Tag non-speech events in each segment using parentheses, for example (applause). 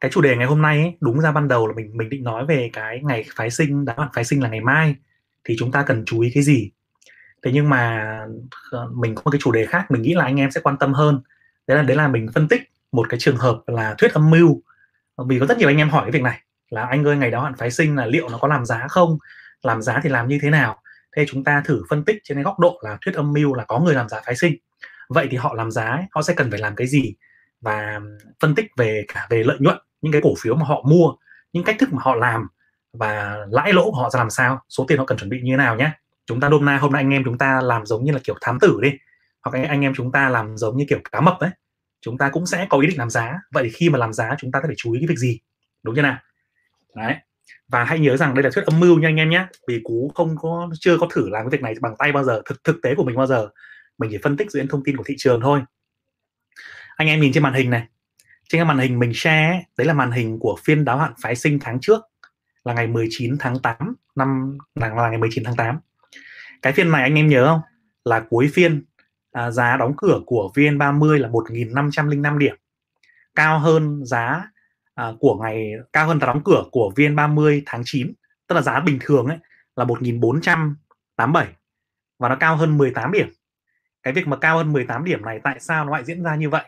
cái chủ đề ngày hôm nay ấy, đúng ra ban đầu là mình mình định nói về cái ngày phái sinh đáo hạn phái sinh là ngày mai thì chúng ta cần chú ý cái gì? Thế nhưng mà ờ, mình có một cái chủ đề khác mình nghĩ là anh em sẽ quan tâm hơn. Đấy là đấy là mình phân tích một cái trường hợp là thuyết âm mưu. Vì có rất nhiều anh em hỏi cái việc này là anh ơi ngày đó hạn phái sinh là liệu nó có làm giá không? Làm giá thì làm như thế nào? Thế chúng ta thử phân tích trên cái góc độ là thuyết âm mưu là có người làm giá phái sinh. Vậy thì họ làm giá ấy, họ sẽ cần phải làm cái gì? Và phân tích về cả về lợi nhuận, những cái cổ phiếu mà họ mua, những cách thức mà họ làm và lãi lỗ của họ ra làm sao, số tiền họ cần chuẩn bị như thế nào nhé chúng ta hôm nay hôm nay anh em chúng ta làm giống như là kiểu thám tử đi, hoặc anh em chúng ta làm giống như kiểu cá mập đấy chúng ta cũng sẽ có ý định làm giá. Vậy thì khi mà làm giá, chúng ta phải chú ý cái việc gì? Đúng chưa nào? Đấy. Và hãy nhớ rằng đây là thuyết âm mưu nha anh em nhé vì cú không có, chưa có thử làm cái việc này bằng tay bao giờ, thực thực tế của mình bao giờ. Mình chỉ phân tích dựa trên thông tin của thị trường thôi anh em nhìn trên màn hình này. Trên cái màn hình mình share đấy là màn hình của phiên đáo hạn phái sinh tháng trước là ngày 19 tháng 8 năm là, là ngày 19 tháng 8 cái phiên này anh em nhớ không? Là cuối phiên à, giá đóng cửa của VN30 là 1.505 điểm. Cao hơn giá à, của ngày cao hơn giá đóng cửa của VN30 tháng 9 tức là giá bình thường ấy là 1487 và nó cao hơn 18 điểm. Cái việc mà cao hơn 18 điểm này tại sao nó lại diễn ra như vậy?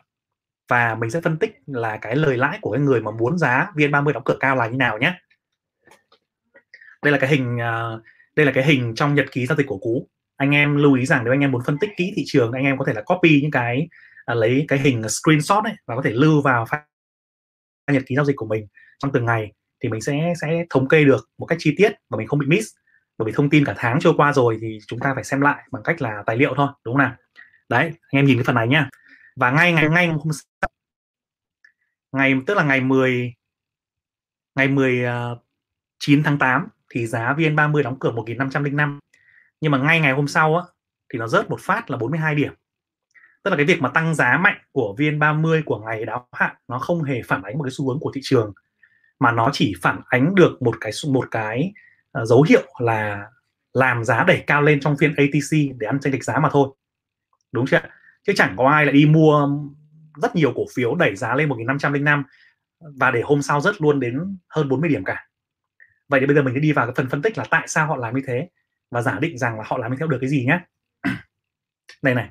Và mình sẽ phân tích là cái lời lãi của cái người mà muốn giá VN30 đóng cửa cao là như nào nhé. Đây là cái hình à, đây là cái hình trong nhật ký giao dịch của cú. Anh em lưu ý rằng nếu anh em muốn phân tích kỹ thị trường, anh em có thể là copy những cái à, lấy cái hình screenshot ấy và có thể lưu vào file nhật ký giao dịch của mình trong từng ngày thì mình sẽ sẽ thống kê được một cách chi tiết và mình không bị miss. Bởi vì thông tin cả tháng trôi qua rồi thì chúng ta phải xem lại bằng cách là tài liệu thôi, đúng không nào? Đấy, anh em nhìn cái phần này nhá và ngay ngày ngay hôm sau ngày tức là ngày 10 ngày 19 à, tháng 8 thì giá VN30 đóng cửa 1505 nhưng mà ngay ngày hôm sau á thì nó rớt một phát là 42 điểm. Tức là cái việc mà tăng giá mạnh của VN30 của ngày đáo hạn nó không hề phản ánh một cái xu hướng của thị trường. Mà nó chỉ phản ánh được một cái một cái uh, dấu hiệu là làm giá đẩy cao lên trong phiên ATC để ăn tranh lệch giá mà thôi. Đúng chưa chứ chẳng có ai lại đi mua rất nhiều cổ phiếu đẩy giá lên 1505 và để hôm sau rất luôn đến hơn 40 điểm cả. Vậy thì bây giờ mình sẽ đi vào cái phần phân tích là tại sao họ làm như thế và giả định rằng là họ làm như thế được cái gì nhé (clears throat) đây này.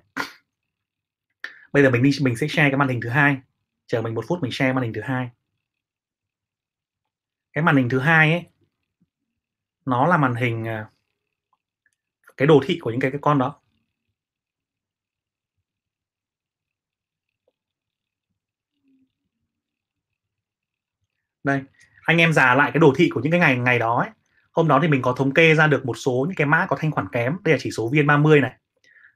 Bây giờ mình đi, mình sẽ share cái màn hình thứ hai. Chờ mình một phút mình share màn hình thứ hai. Cái màn hình thứ hai ấy, nó là màn hình à, cái đồ thị của những cái cái con đó. Đây anh em giả lại cái đồ thị của những cái ngày ngày đó ấy. hôm đó thì mình có thống kê ra được một số những cái mã có thanh khoản kém. Đây là chỉ số viên 30 này.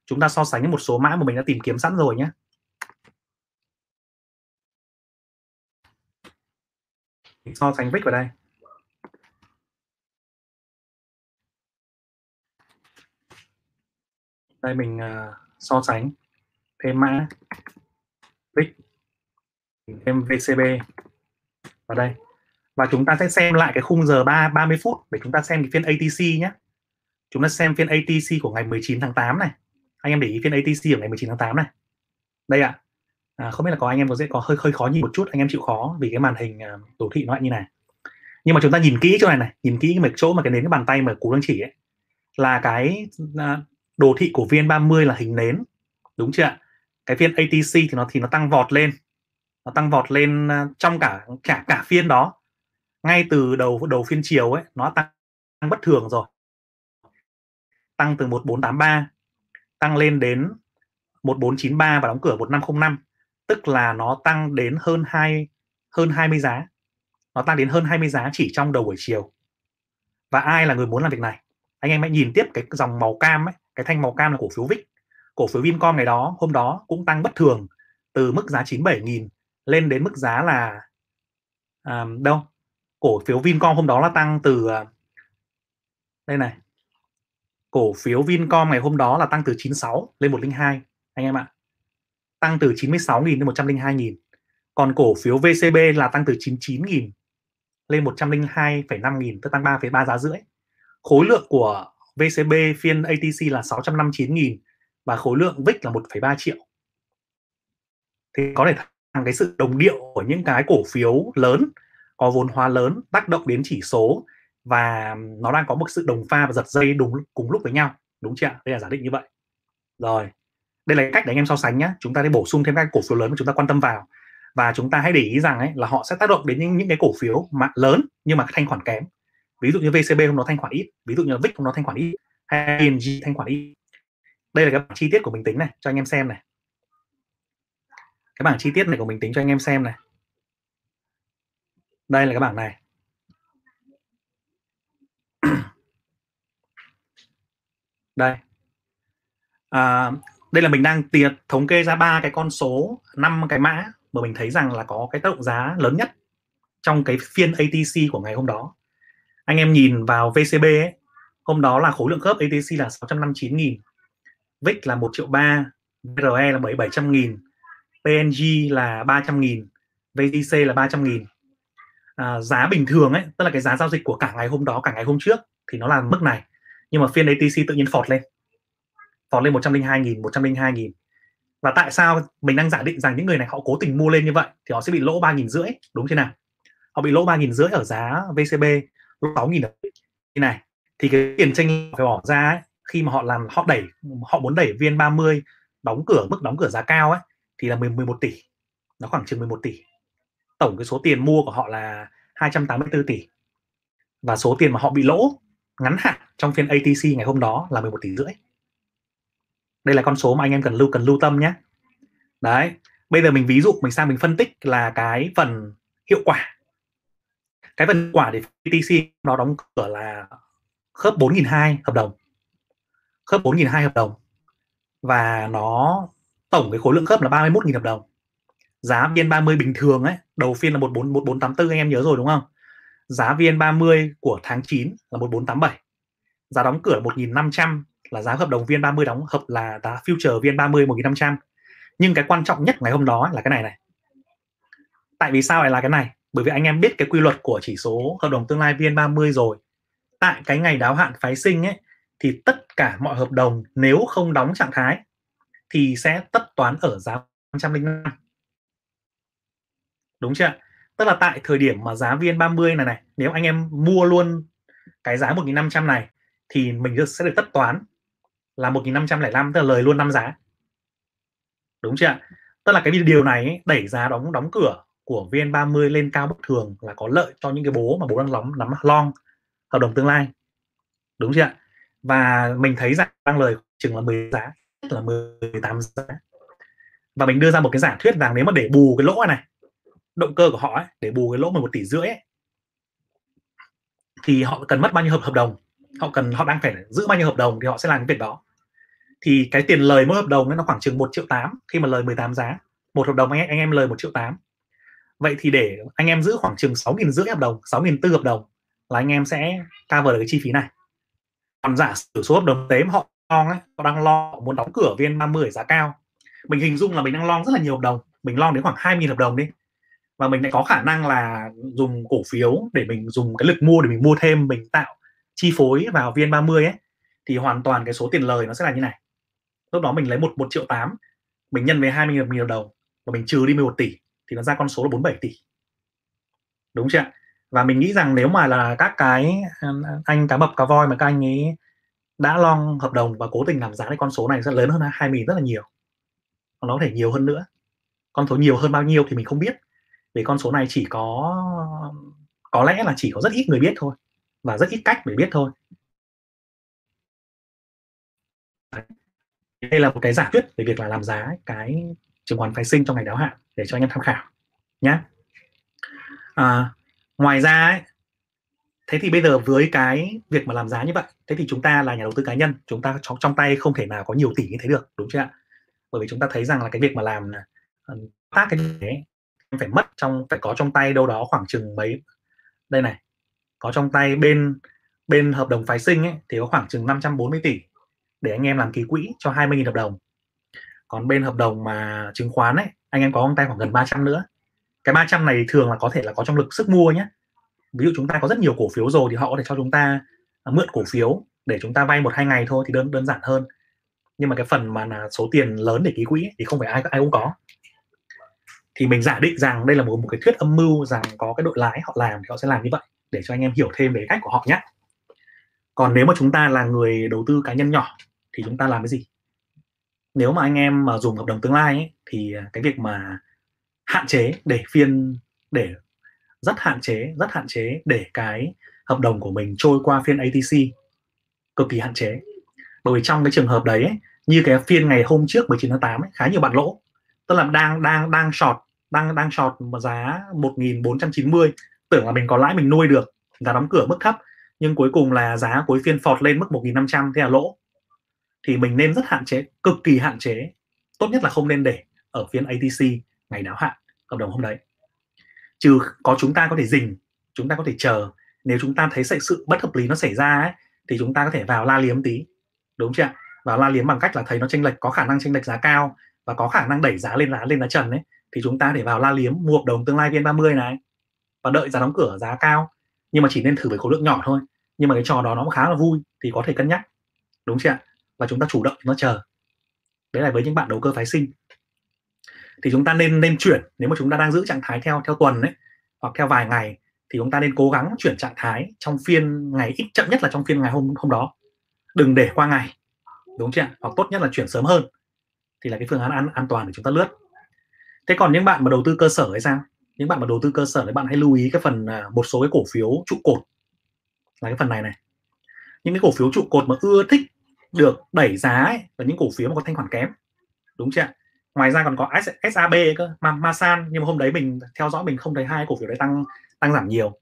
Chúng ta so sánh với một số mã mà mình đã tìm kiếm sẵn rồi nhé. Mình so sánh vích vào đây. Đây mình uh, so sánh thêm mã. Vích thêm VCB vào đây. Và chúng ta sẽ xem lại cái khung giờ 3 30 phút để chúng ta xem cái phiên ATC nhé. Chúng ta xem phiên ATC của ngày 19 tháng 8 này. Anh em để ý phiên ATC của ngày 19 tháng 8 này. Đây ạ. À, không biết là có anh em có dễ có hơi hơi khó nhìn một chút anh em chịu khó vì cái màn hình uh, đồ thị nó lại như này. Nhưng mà chúng ta nhìn kỹ chỗ này này nhìn kỹ cái chỗ mà cái nến cái bàn tay mà cú đang chỉ ấy là cái uh, đồ thị của VN30 là hình nến. Đúng chưa ạ? Cái phiên ATC thì nó thì nó tăng vọt lên nó tăng vọt lên à, trong cả cả cả phiên đó. Ngay từ đầu đầu phiên chiều ấy nó tăng, tăng bất thường rồi. Tăng từ 1483 tăng lên đến 1493 và đóng cửa 1505 tức là nó tăng đến hơn hai hơn 20 giá. Nó tăng đến hơn 20 giá chỉ trong đầu buổi chiều. Và ai là người muốn làm việc này? Anh em hãy nhìn tiếp cái dòng màu cam ấy cái thanh màu cam là cổ phiếu VIX cổ phiếu Vincom ngày đó hôm đó cũng tăng bất thường từ mức giá 97.000 lên đến mức giá là à, đâu? Cổ phiếu Vincom hôm đó là tăng từ à, đây này. Cổ phiếu Vincom ngày hôm đó là tăng từ 96 lên 102 anh em ạ. Tăng từ 96.000 lên 102.000 còn cổ phiếu VCB là tăng từ 99.000 lên 102,5 nghìn tức tăng 3,3 giá rưỡi. Khối lượng của VCB phiên ATC là 659 nghìn và khối lượng VIX là 1,3 triệu. Thì có thể cái sự đồng điệu của những cái cổ phiếu lớn, có vốn hóa lớn, tác động đến chỉ số và nó đang có một sự đồng pha và giật dây đúng, cùng lúc với nhau. Đúng chưa đây là giả định như vậy. Rồi, đây là cách để anh em so sánh nhé chúng ta đi bổ sung thêm các cổ phiếu lớn mà chúng ta quan tâm vào. Và chúng ta hãy để ý rằng ấy, là họ sẽ tác động đến những những cái cổ phiếu mà lớn nhưng mà thanh khoản kém. Ví dụ như VCB không nó thanh khoản ít, ví dụ như VIX không nó thanh khoản ít, hay ING thanh khoản ít. Đây là cái chi tiết của mình tính này, cho anh em xem này cái bảng chi tiết này của mình tính cho anh em xem này. Đây là cái bảng này. (clears throat) Đây. À, đây là mình đang tiệt thống kê ra ba cái con số năm cái mã mà mình thấy rằng là có cái tác động giá lớn nhất trong cái phiên ATC của ngày hôm đó. Anh em nhìn vào VCB ấy, hôm đó là khối lượng khớp ATC là 659 nghìn VIX là 1 triệu 3 RE là 7 700 nghìn PNG là 300 nghìn VTC là 300 nghìn. À, giá bình thường ấy tức là cái giá giao dịch của cả ngày hôm đó cả ngày hôm trước thì nó là mức này. Nhưng mà phiên ATC tự nhiên phọt lên. Phọt lên 102 nghìn 102 nghìn. Và tại sao mình đang giả định rằng những người này họ cố tình mua lên như vậy? Thì họ sẽ bị lỗ ba nghìn rưỡi đúng thế nào? Họ bị lỗ ba nghìn rưỡi ở giá VCB lỗ sáu nghìn như này thì cái tiền tranh phải bỏ ra ấy, khi mà họ làm họ đẩy họ muốn đẩy viên 30 đóng cửa mức đóng cửa giá cao ấy thì là 11 tỷ. Nó khoảng chừng 11 tỷ. Tổng cái số tiền mua của họ là 284 tỷ. Và số tiền mà họ bị lỗ ngắn hạn trong phiên ATC ngày hôm đó là 11 tỷ rưỡi. Đây là con số mà anh em cần lưu cần lưu tâm nhé. Đấy, bây giờ mình ví dụ, mình sang mình phân tích là cái phần hiệu quả. Cái phần quả để ATC nó đóng cửa là khớp 4.200 hợp đồng. Khớp 4.200 hợp đồng. Và nó tổng cái khối lượng khớp là 31.000 hợp đồng. Giá VN30 bình thường ấy, đầu phiên là 14 1484 anh em nhớ rồi đúng không? Giá VN30 của tháng 9 là 1487 giá đóng cửa là 1500 là giá hợp đồng VN30 đóng, hợp là giá future VN30 1500 nhưng cái quan trọng nhất ngày hôm đó là cái này này. Tại vì sao lại là cái này? Bởi vì anh em biết cái quy luật của chỉ số hợp đồng tương lai VN30 rồi. Tại cái ngày đáo hạn phái sinh ấy, thì tất cả mọi hợp đồng nếu không đóng trạng thái thì sẽ tất toán ở giá 105 đúng chưa tức là tại thời điểm mà giá VN30 này này, nếu anh em mua luôn cái giá 1.500 này, thì mình sẽ được tất toán là 1.505 tức là lời luôn năm giá. Đúng chưa tức là cái điều này đẩy giá đóng đóng cửa của VN30 lên cao bất thường là có lợi cho những cái bố mà bố đang nắm nắm long hợp đồng tương lai. Đúng chưa và mình thấy rằng, tăng lời chừng là 10 giá là 18 giá và mình đưa ra một cái giả thuyết rằng nếu mà để bù cái lỗ này động cơ của họ ấy, để bù cái lỗ 11 tỷ rưỡi ấy, thì họ cần mất bao nhiêu hợp hợp đồng? Họ cần họ đang phải giữ bao nhiêu hợp đồng thì họ sẽ làm cái việc đó. Thì cái tiền lời mỗi hợp đồng ấy nó khoảng chừng 1 triệu 8 khi mà lời 18 giá. Một hợp đồng anh, anh em lời 1 triệu 8 vậy thì để anh em giữ khoảng chừng 6 nghìn rưỡi hợp đồng 6 nghìn tư hợp đồng là anh em sẽ cover được cái chi phí này. Còn giả sử số hợp đồng tế mà họ long ấy họ đang lo muốn đóng cửa viên 30 ở giá cao. Mình hình dung là mình đang long rất là nhiều hợp đồng, mình long đến khoảng 2.000 hợp đồng đi. Và mình lại có khả năng là dùng cổ phiếu để mình dùng cái lực mua để mình mua thêm, mình tạo chi phối vào VN30 ấy, thì hoàn toàn cái số tiền lời nó sẽ là như này. Lúc đó mình lấy một một triệu tám, mình nhân với 20 nghìn hợp đồng và mình trừ đi 11 tỷ thì nó ra con số là 47 tỷ. Đúng chưa và mình nghĩ rằng nếu mà là các cái à, à, anh cá mập cá voi mà các anh ấy đã long hợp đồng và cố tình làm giá cái con số này sẽ lớn hơn 20 rất là nhiều. Còn nó có thể nhiều hơn nữa. Con số nhiều hơn bao nhiêu thì mình không biết. Vì con số này chỉ có có lẽ là chỉ có rất ít người biết thôi và rất ít cách để biết thôi. Đây là một cái giả thuyết về việc là làm giá cái chứng khoán phái sinh trong ngày đáo hạn để cho anh em tham khảo nhé à, ngoài ra ấy, thế thì bây giờ với cái việc mà làm giá như vậy thế thì chúng ta là nhà đầu tư cá nhân chúng ta trong, trong tay không thể nào có nhiều tỷ như thế được đúng chưa ạ? Bởi vì chúng ta thấy rằng là cái việc mà làm tác cái này phải mất trong phải có trong tay đâu đó khoảng chừng mấy đây này có trong tay bên bên hợp đồng phái sinh ấy, thì có khoảng chừng 540 tỷ để anh em làm ký quỹ cho 20.000 hợp đồng. Còn bên hợp đồng mà chứng khoán ấy anh em có trong tay khoảng gần 300 nữa. Cái 300 này thường là có thể là có trong lực sức mua nhé ví dụ chúng ta có rất nhiều cổ phiếu rồi thì họ có thể cho chúng ta à, mượn cổ phiếu để chúng ta vay một hai ngày thôi thì đơn đơn giản hơn. Nhưng mà cái phần mà là số tiền lớn để ký quỹ thì không phải ai ai cũng có. Thì mình giả định rằng đây là một một cái thuyết âm mưu rằng có cái đội lái họ làm thì họ sẽ làm như vậy để cho anh em hiểu thêm về cách của họ nhé. Còn nếu mà chúng ta là người đầu tư cá nhân nhỏ thì chúng ta làm cái gì? Nếu mà anh em mà dùng hợp đồng tương lai ấy, thì à, cái việc mà hạn chế để phiên để rất hạn chế rất hạn chế để cái hợp đồng của mình trôi qua phiên ATC cực kỳ hạn chế. Bởi vì trong cái trường hợp đấy ấy, như cái phiên ngày hôm trước 19 tháng 8 ấy, khá nhiều bạn lỗ. Tức là đang đang đang short đang đang short mà giá 1490 tưởng là mình có lãi mình nuôi được giá đóng cửa mức thấp nhưng cuối cùng là giá cuối phiên phọt lên mức 1500 thế là lỗ. Thì mình nên rất hạn chế cực kỳ hạn chế. Tốt nhất là không nên để ở phiên ATC ngày đáo hạn hợp đồng hôm đấy trừ có chúng ta có thể dình chúng ta có thể chờ. Nếu chúng ta thấy sự bất hợp lý nó xảy ra ấy, thì chúng ta có thể vào la liếm tí. Đúng chưa vào la liếm bằng cách là thấy nó chênh lệch có khả năng chênh lệch giá cao và có khả năng đẩy giá lên giá lên giá trần ấy thì chúng ta để vào la liếm mua hợp đồng tương lai vn 30 này và đợi giá đóng cửa giá cao. Nhưng mà chỉ nên thử với khối lượng nhỏ thôi. Nhưng mà cái trò đó nó cũng khá là vui thì có thể cân nhắc. Đúng chưa và chúng ta chủ động nó chờ. Đấy là với những bạn đầu cơ phái sinh thì chúng ta nên nên chuyển nếu mà chúng ta đang giữ trạng thái theo theo tuần ấy hoặc theo vài ngày thì chúng ta nên cố gắng chuyển trạng thái trong phiên ngày ít chậm nhất là trong phiên ngày hôm hôm đó. Đừng để qua ngày đúng chưa hoặc tốt nhất là chuyển sớm hơn. Thì là cái phương án an, an toàn để chúng ta lướt. Thế còn những bạn mà đầu tư cơ sở hay sao? Những bạn mà đầu tư cơ sở thì bạn hãy lưu ý cái phần à, một số cái cổ phiếu trụ cột. Là cái phần này này. Những cái cổ phiếu trụ cột mà ưa thích được đẩy giá ấy, là những cổ phiếu mà có thanh khoản kém. Đúng chưa ngoài ra còn có SAB cơ Masan nhưng mà hôm đấy mình theo dõi mình không thấy hai cổ phiếu đấy tăng tăng giảm nhiều.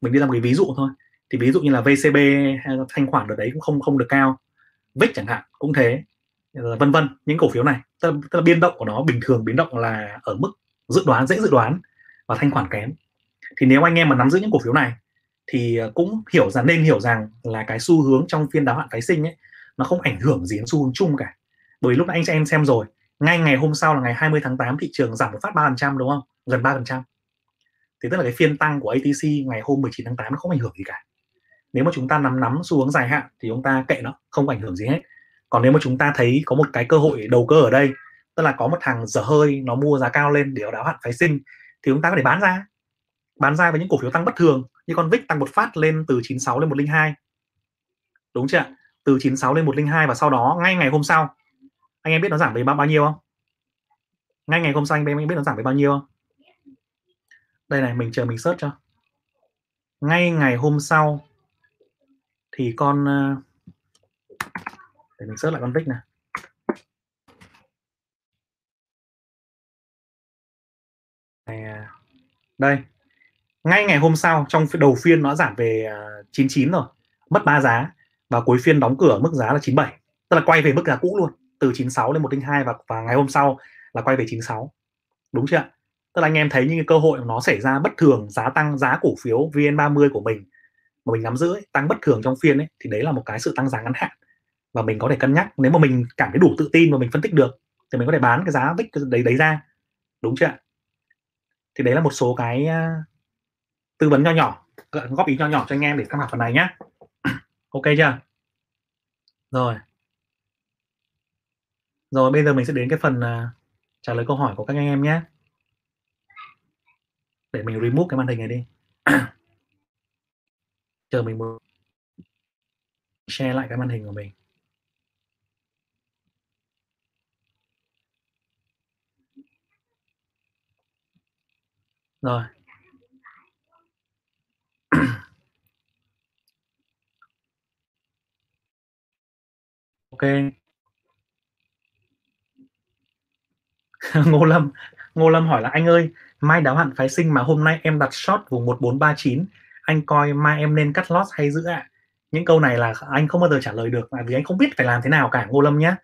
Mình đi ra một cái ví dụ thôi. Thì ví dụ như là VCB thanh khoản đợt đấy cũng không không được cao. VIX chẳng hạn cũng thế vân vân. Những cổ phiếu này tức là, tức là biên động của nó bình thường biến động là ở mức dự đoán dễ dự đoán và thanh khoản kém. Thì nếu anh em mà nắm giữ những cổ phiếu này thì ờ, cũng hiểu rằng nên hiểu rằng là cái xu hướng trong phiên đáo hạn phái sinh ấy nó không ảnh hưởng gì đến xu hướng chung cả. Bởi lúc nãy anh cho em xem rồi ngay ngày hôm sau là ngày 20 tháng 8 thị trường giảm một phát 3% đúng không? Gần 3% thì tức là cái phiên tăng của ATC ngày hôm 19 tháng 8 nó không ảnh hưởng gì cả. Nếu mà chúng ta nắm nắm xu hướng dài hạn thì chúng ta kệ nó, không ảnh hưởng gì hết. Còn nếu mà chúng ta thấy có một cái cơ hội đầu cơ ở đây, tức là có một thằng dở hơi, nó mua giá cao lên để đáo hạn phái sinh, thì chúng ta có thể bán ra. Bán ra với những cổ phiếu tăng bất thường, như con VIX tăng một phát lên từ 96 lên 102 đúng chưa từ 96 lên 102 và sau đó, ngay ngày hôm sau anh em biết nó giảm về bao bao nhiêu không? Ngay ngày hôm sau anh em biết nó giảm về bao nhiêu không? Đây này, mình chờ mình search cho. Ngay ngày hôm sau thì con ờ, để mình search lại con tích này. À, đây. Ngay ngày hôm sau, trong đầu phiên nó giảm về à, 99 rồi, mất ba giá và cuối phiên đóng cửa mức giá là 97 tức là quay về mức giá cũ luôn từ 96 lên 102 và và ngày hôm sau là quay về 96 đúng chưa tức là anh em thấy những cơ hội nó xảy ra bất thường giá tăng giá cổ phiếu VN30 của mình mà mình nắm giữ ấy, tăng bất thường trong phiên ấy thì đấy là một cái sự tăng giá ngắn hạn. Và mình có thể cân nhắc nếu mà mình cảm thấy đủ tự tin và mình phân tích được thì mình có thể bán cái giá VIX đấy đấy ra. Đúng chưa thì đấy là một số cái tư vấn nho nhỏ góp ý nho nhỏ cho anh em để tham khảo phần này nhá. (clears throat) Ok chưa? Rồi rồi, bây giờ mình sẽ đến cái phần à, trả lời câu hỏi của các anh em nhé. Để mình remove cái màn hình này đi. (clears throat) Chờ mình muốn share lại cái màn hình của mình. Rồi. (clears throat) Ok. (laughs) Ngô Lâm Ngô Lâm hỏi là anh ơi mai đáo hạn phái sinh mà hôm nay em đặt short vùng 1439 anh coi mai em nên cắt loss hay giữ ạ? À? những câu này là anh không bao giờ trả lời được vì anh không biết phải làm thế nào cả Ngô Lâm nhé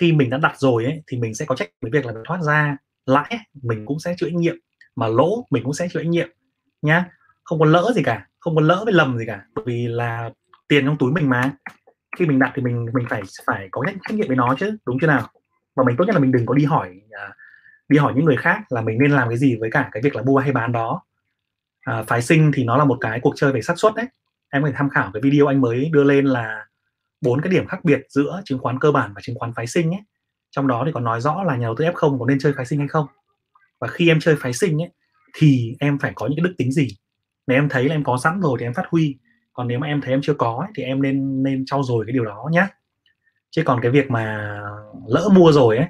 khi mình đã đặt rồi ấy, thì mình sẽ có trách với việc là thoát ra. Lãi mình cũng sẽ chịu trách nhiệm. Mà lỗ mình cũng sẽ chịu trách nhiệm nhá. Không có lỡ gì cả không có lỡ với lầm gì cả bởi vì là tiền trong túi mình mà. Khi mình đặt thì mình mình phải phải có trách nhiệm với nó chứ đúng chưa nào? Và mình tốt nhất là mình đừng có đi hỏi à, đi hỏi những người khác là mình nên làm cái gì với cả cái việc là mua hay bán đó. À, phái sinh thì nó là một cái cuộc chơi về xác suất đấy. Em có thể tham khảo cái video anh mới đưa lên là bốn cái điểm khác biệt giữa chứng khoán cơ bản và chứng khoán phái sinh ấy. Trong đó thì có nói rõ là nhà đầu tư F0 có nên chơi phái sinh hay không. Và khi em chơi phái sinh ấy thì em phải có những cái đức tính gì? Nếu em thấy là em có sẵn rồi thì em phát huy. Còn nếu mà em thấy em chưa có ấy, thì em nên nên trau dồi cái điều đó nhé chứ còn cái việc mà lỡ mua rồi ấy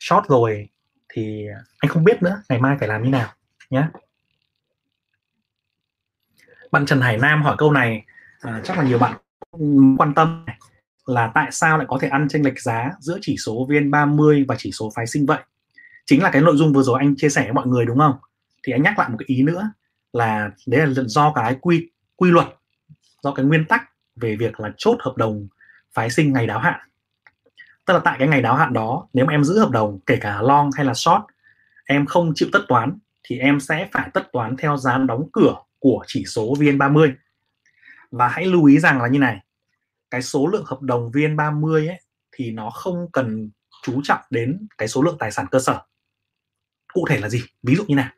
short rồi thì anh không biết nữa ngày mai phải làm như nào nhé bạn Trần Hải Nam hỏi câu này à, chắc là nhiều bạn quan tâm là tại sao lại có thể ăn chênh lệch giá giữa chỉ số VN30 và chỉ số phái sinh vậy? Chính là cái nội dung vừa rồi anh chia sẻ với mọi người đúng không? Thì anh nhắc lại một cái ý nữa là đấy là do cái quy quy luật do cái nguyên tắc về việc là chốt hợp đồng phái sinh ngày đáo hạn tức là tại cái ngày đáo hạn đó, nếu mà em giữ hợp đồng, kể cả long hay là short, em không chịu tất toán, thì em sẽ phải tất toán theo giá đóng cửa của chỉ số VN30. Và hãy lưu ý rằng là như này, cái số lượng hợp đồng VN30 ấy, thì nó không cần chú trọng đến cái số lượng tài sản cơ sở. Cụ thể là gì? Ví dụ như nào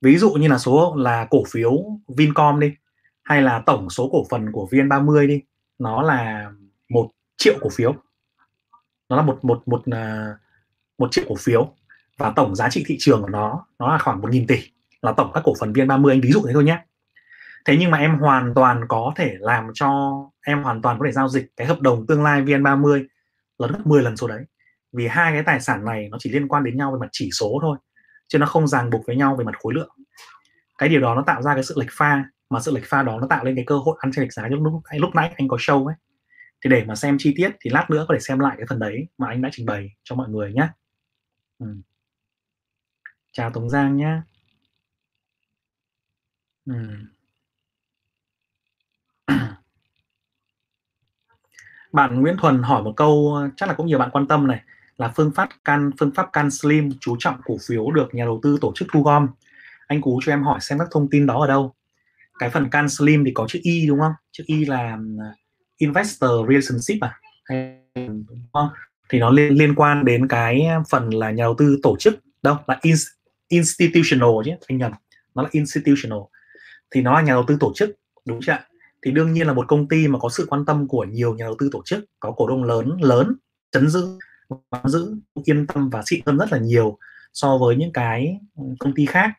ví dụ như là số là cổ phiếu Vincom đi, hay là tổng số cổ phần của VN30 đi, nó là một triệu cổ phiếu nó là một một một à, một triệu cổ phiếu và tổng giá trị thị trường của nó nó là khoảng một nghìn tỷ, là tổng các cổ phần VN30. Anh ví dụ thế thôi nhé. Thế nhưng mà em hoàn toàn có thể làm cho, em hoàn toàn có thể giao dịch cái hợp đồng tương lai VN30 lớn gấp 10 lần số đấy. Vì hai cái tài sản này nó chỉ liên quan đến nhau về mặt chỉ số thôi, chứ nó không ràng buộc với nhau về mặt khối lượng. Cái điều đó nó tạo ra cái sự lệch pha, mà sự lệch pha đó nó tạo lên cái cơ hội ăn chênh lệch giá lúc lúc lúc nãy anh có show ấy thì để mà xem chi tiết thì lát nữa có thể xem lại cái phần đấy mà anh đã trình bày cho mọi người nhé ừ. chào Tống Giang nhé ừ. (clears throat) bạn Nguyễn Thuần hỏi một câu, chắc là cũng nhiều bạn quan tâm này, là phương pháp can, phương pháp can slim chú trọng cổ phiếu được nhà đầu tư tổ chức thu gom. Anh cú cho em hỏi xem các thông tin đó ở đâu. Cái phần can slim thì có chữ y đúng không? Chữ y là investor relationship à? Hay thì nó liên liên quan đến cái phần là nhà đầu tư tổ chức đâu là in, institutional chứ anh nhầm nó là institutional. Thì nó là nhà đầu tư tổ chức đúng chưa thì đương nhiên là một công ty mà có sự quan tâm của nhiều nhà đầu tư tổ chức có cổ đông lớn lớn chấn giữ nắm giữ yên tâm và xịn hơn rất là nhiều so với những cái công ty khác.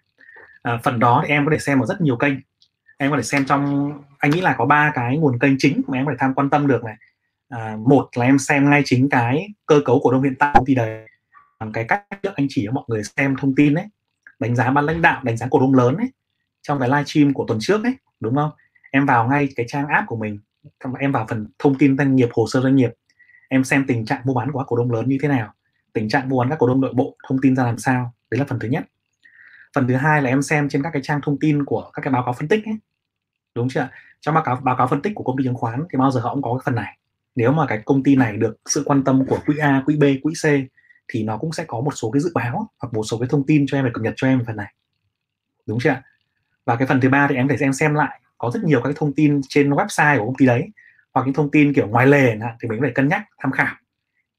À, phần đó thì em có thể xem ở rất nhiều kênh em có thể xem trong anh nghĩ là có ba cái nguồn kênh chính mà em có thể tham quan tâm được này. À, một là em xem ngay chính cái cơ cấu cổ đông hiện tại công ty đấy. Bằng cái cách trước anh chỉ cho mọi người xem thông tin đấy đánh giá ban lãnh đạo đánh giá cổ đông lớn ấy trong cái livestream của tuần trước ấy đúng không? Em vào ngay cái trang app của mình em vào phần thông tin doanh nghiệp hồ sơ doanh nghiệp. Em xem tình trạng mua bán của các cổ đông lớn như thế nào tình trạng mua bán các cổ đông nội bộ thông tin ra làm sao đấy là phần thứ nhất phần thứ hai là em xem trên các cái trang thông tin của các cái báo cáo phân tích ấy. Đúng chưa trong báo cáo báo cáo phân tích của công ty chứng khoán thì bao giờ họ cũng có cái phần này. Nếu mà cái công ty này được sự quan tâm của quỹ A, quỹ B, quỹ C thì nó cũng sẽ có một số cái dự báo hoặc một số cái thông tin cho em để cập nhật cho em về phần này. Đúng chưa và cái phần thứ ba thì em phải xem xem lại có rất nhiều các thông tin trên website của công ty đấy hoặc những thông tin kiểu ngoài lề thì mình phải cân nhắc tham khảo.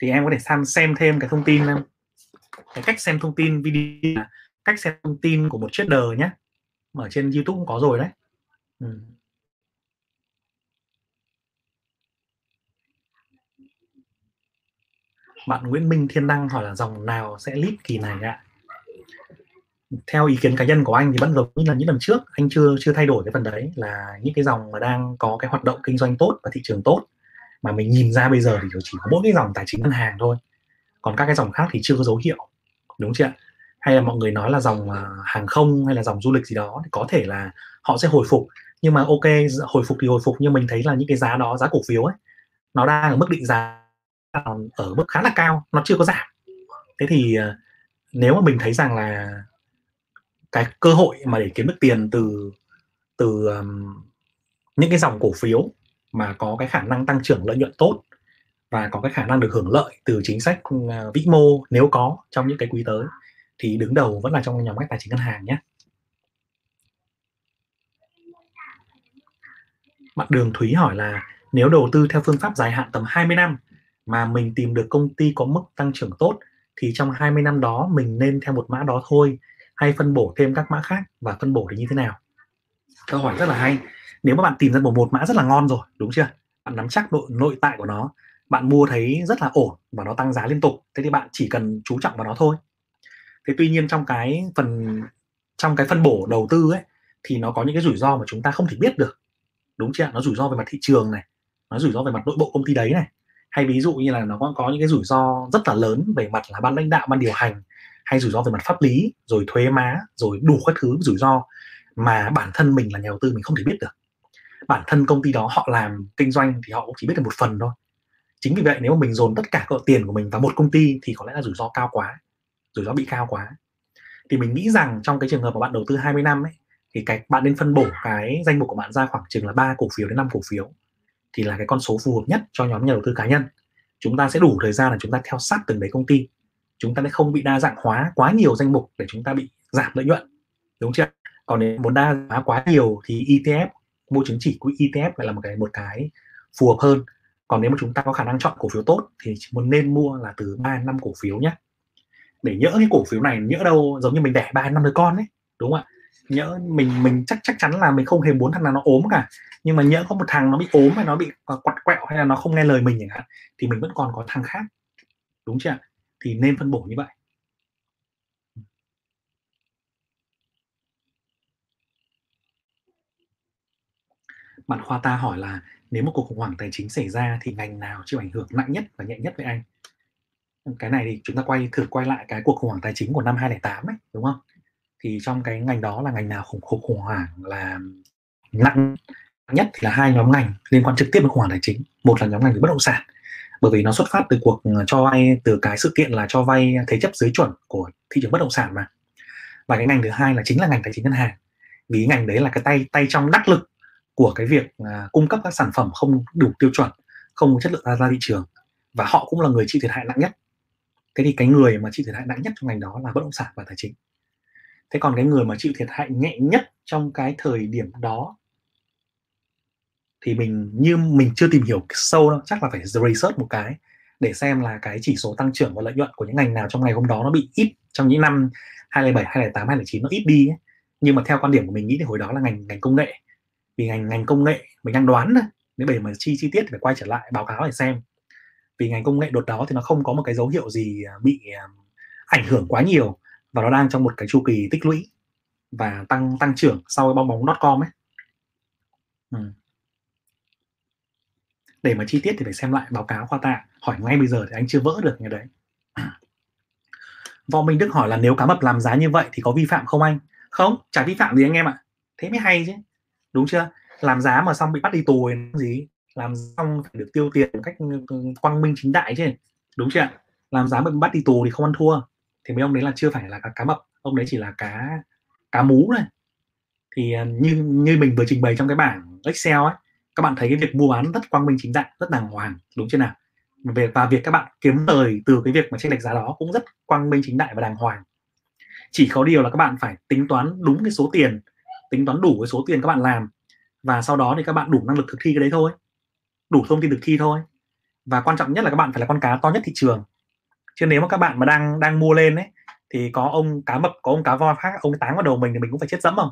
Thì em có thể xem xem thêm cái thông tin cái cách xem thông tin video cách xem thông tin của một trader nhé ở trên YouTube cũng có rồi đấy. Ừ. bạn Nguyễn Minh Thiên Đăng hỏi là dòng nào sẽ lít kỳ này ạ? Theo ý kiến cá nhân của anh thì vẫn giống như là những lần trước, anh chưa chưa thay đổi cái phần đấy, là những cái dòng mà đang có cái hoạt động kinh doanh tốt và thị trường tốt. Mà mình nhìn ra bây giờ thì chỉ có mỗi cái dòng tài chính ngân hàng thôi. Còn các cái dòng khác thì chưa có dấu hiệu. Đúng chưa hay là mọi người nói là dòng à, hàng không hay là dòng du lịch gì đó thì có thể là họ sẽ hồi phục. Nhưng mà ok hồi phục thì hồi phục nhưng mình thấy là những cái giá đó giá cổ phiếu ấy nó đang ở mức định giá ở mức khá là cao nó chưa có giảm. Thế thì à, nếu mà mình thấy rằng là cái cơ hội mà để kiếm được tiền từ từ um, những cái dòng cổ phiếu mà có cái khả năng tăng trưởng lợi nhuận tốt và có cái khả năng được hưởng lợi từ chính sách uh, vĩ mô nếu có trong những cái quý tới thì đứng đầu vẫn là trong nhóm các tài chính ngân hàng nhé. Bạn Đường Thúy hỏi là, nếu đầu tư theo phương pháp dài hạn tầm 20 năm mà mình tìm được công ty có mức tăng trưởng tốt, thì trong 20 năm đó mình nên theo một mã đó thôi hay phân bổ thêm các mã khác và phân bổ thì như thế nào? Câu hỏi rất là hay. Nếu mà bạn tìm ra một một mã rất là ngon rồi, đúng chưa? Bạn nắm chắc nội nội tại của nó, bạn mua thấy rất là ổn và nó tăng giá liên tục, thế thì bạn chỉ cần chú trọng vào nó thôi thế tuy nhiên trong cái phần trong cái phân bổ đầu tư ấy thì nó có những cái rủi ro mà chúng ta không thể biết được. Đúng chưa nó rủi ro về mặt thị trường này nó rủi ro về mặt nội bộ công ty đấy này. Hay ví dụ như là nó có, có những cái rủi ro rất là lớn về mặt là ban lãnh đạo ban điều hành hay rủi ro về mặt pháp lý rồi thuế má rồi đủ các thứ rủi ro mà bản thân mình là nhà đầu tư mình không thể biết được. Bản thân công ty đó họ làm kinh doanh thì họ cũng chỉ biết được một phần thôi. Chính vì vậy nếu mà mình dồn tất cả cỡ tiền của mình vào một công ty thì có lẽ là rủi ro cao quá rủi ro bị cao quá. Thì mình nghĩ rằng trong cái trường hợp mà bạn đầu tư 20 năm ấy, thì cái, bạn nên phân bổ cái danh mục của bạn ra khoảng chừng là ba cổ phiếu đến 5 cổ phiếu, thì là cái con số phù hợp nhất cho nhóm nhà đầu tư cá nhân. Chúng ta sẽ đủ thời gian là chúng ta theo sát từng đấy công ty. Chúng ta sẽ không bị đa dạng hóa quá nhiều danh mục để chúng ta bị giảm lợi nhuận, đúng chưa? Còn nếu muốn đa dạng hóa quá nhiều thì ETF mua chứng chỉ quỹ ETF lại là một cái một cái phù hợp hơn. Còn nếu mà chúng ta có khả năng chọn cổ phiếu tốt thì muốn nên mua là từ 3 năm cổ phiếu nhé để nhỡ cái cổ phiếu này nhỡ đâu giống như mình đẻ ba năm đứa con ấy, đúng không ạ? Nhỡ mình mình chắc chắc chắn là mình không hề muốn thằng nào nó ốm cả. Nhưng mà nhỡ có một thằng nó bị ốm hay nó bị quặt quẹo hay là nó không nghe lời mình chẳng hạn, thì mình vẫn còn có thằng khác. Đúng chưa thì nên phân bổ như vậy. Bạn khoa ta hỏi là nếu một cuộc khủng hoảng tài chính xảy ra thì ngành nào chịu ảnh hưởng nặng nhất và nhẹ nhất với anh? Cái này thì chúng ta quay thử quay lại cái cuộc khủng hoảng tài chính của năm 2008 ấy đúng không? Thì trong cái ngành đó là ngành nào khủng khủng, khủng hoảng là nặng nhất thì là hai nhóm ngành liên quan trực tiếp đến khủng hoảng tài chính. Một là nhóm ngành về bất động sản bởi vì nó xuất phát từ cuộc ờ, cho vay từ cái sự kiện là cho vay thế chấp dưới chuẩn của thị trường bất động sản mà. Và cái ngành thứ hai là chính là ngành tài chính ngân hàng vì ngành đấy là cái tay tay trong đắc lực của cái việc uh, cung cấp các sản phẩm không đủ tiêu chuẩn không có chất lượng ra, ra thị trường và họ cũng là người chịu thiệt hại nặng nhất thế thì cái người mà chịu thiệt hại nặng nhất trong ngành đó là bất động sản và tài chính. Thế còn cái người mà chịu thiệt hại nhẹ nhất trong cái thời điểm đó thì mình như mình chưa tìm hiểu sâu đâu chắc là phải research một cái để xem là cái chỉ số tăng trưởng và lợi nhuận của những ngành nào trong ngày hôm đó nó bị ít trong những năm 2007, 2008, 2009 nó ít đi ấy. nhưng mà theo quan điểm của mình nghĩ thì hồi đó là ngành ngành công nghệ. Vì ngành ngành công nghệ mình đang đoán nếu để mà chi chi tiết thì phải quay trở lại báo cáo để xem vì ngành công nghệ đột đó thì nó không có một cái dấu hiệu gì à, bị à, ảnh hưởng quá nhiều và nó đang trong một cái chu kỳ tích lũy và tăng tăng trưởng sau cái bong bóng dot com ấy ừ. để mà chi tiết thì phải xem lại báo cáo khoa tạ hỏi ngay bây giờ thì anh chưa vỡ được như đấy (clears throat) Võ Minh Đức hỏi là nếu cá mập làm giá như vậy thì có vi phạm không anh? Không, chả vi phạm gì anh em ạ. Thế mới hay chứ. Đúng chưa? Làm giá mà xong bị bắt đi tù gì? Làm xong phải được tiêu tiền một cách ừ, ừ, quang minh chính đại chứ. Đúng chưa? Làm giá mà bị bắt đi tù thì không ăn thua. Thì mấy ông đấy là chưa phải là cá, cá mập. Ông đấy chỉ là cá cá mú này thì ờ, như như mình vừa trình bày trong cái bảng Excel ấy các bạn thấy cái việc mua bán rất quang minh chính đại rất đàng hoàng đúng chưa nào? Về và việc các bạn kiếm lời từ cái việc mà chênh lệch giá đó cũng rất quang minh chính đại và đàng hoàng. Chỉ có điều là các bạn phải tính toán đúng cái số tiền tính toán đủ cái số tiền các bạn làm. Và sau đó thì các bạn đủ năng lực thực thi cái đấy thôi đủ thông tin thực thi thôi. Và quan trọng nhất là các bạn phải là con cá to nhất thị trường. Chứ nếu mà các bạn mà đang đang mua lên ấy, thì có ông cá mập, có ông cá voi khác, ông táng vào đầu mình thì mình cũng phải chết dẫm không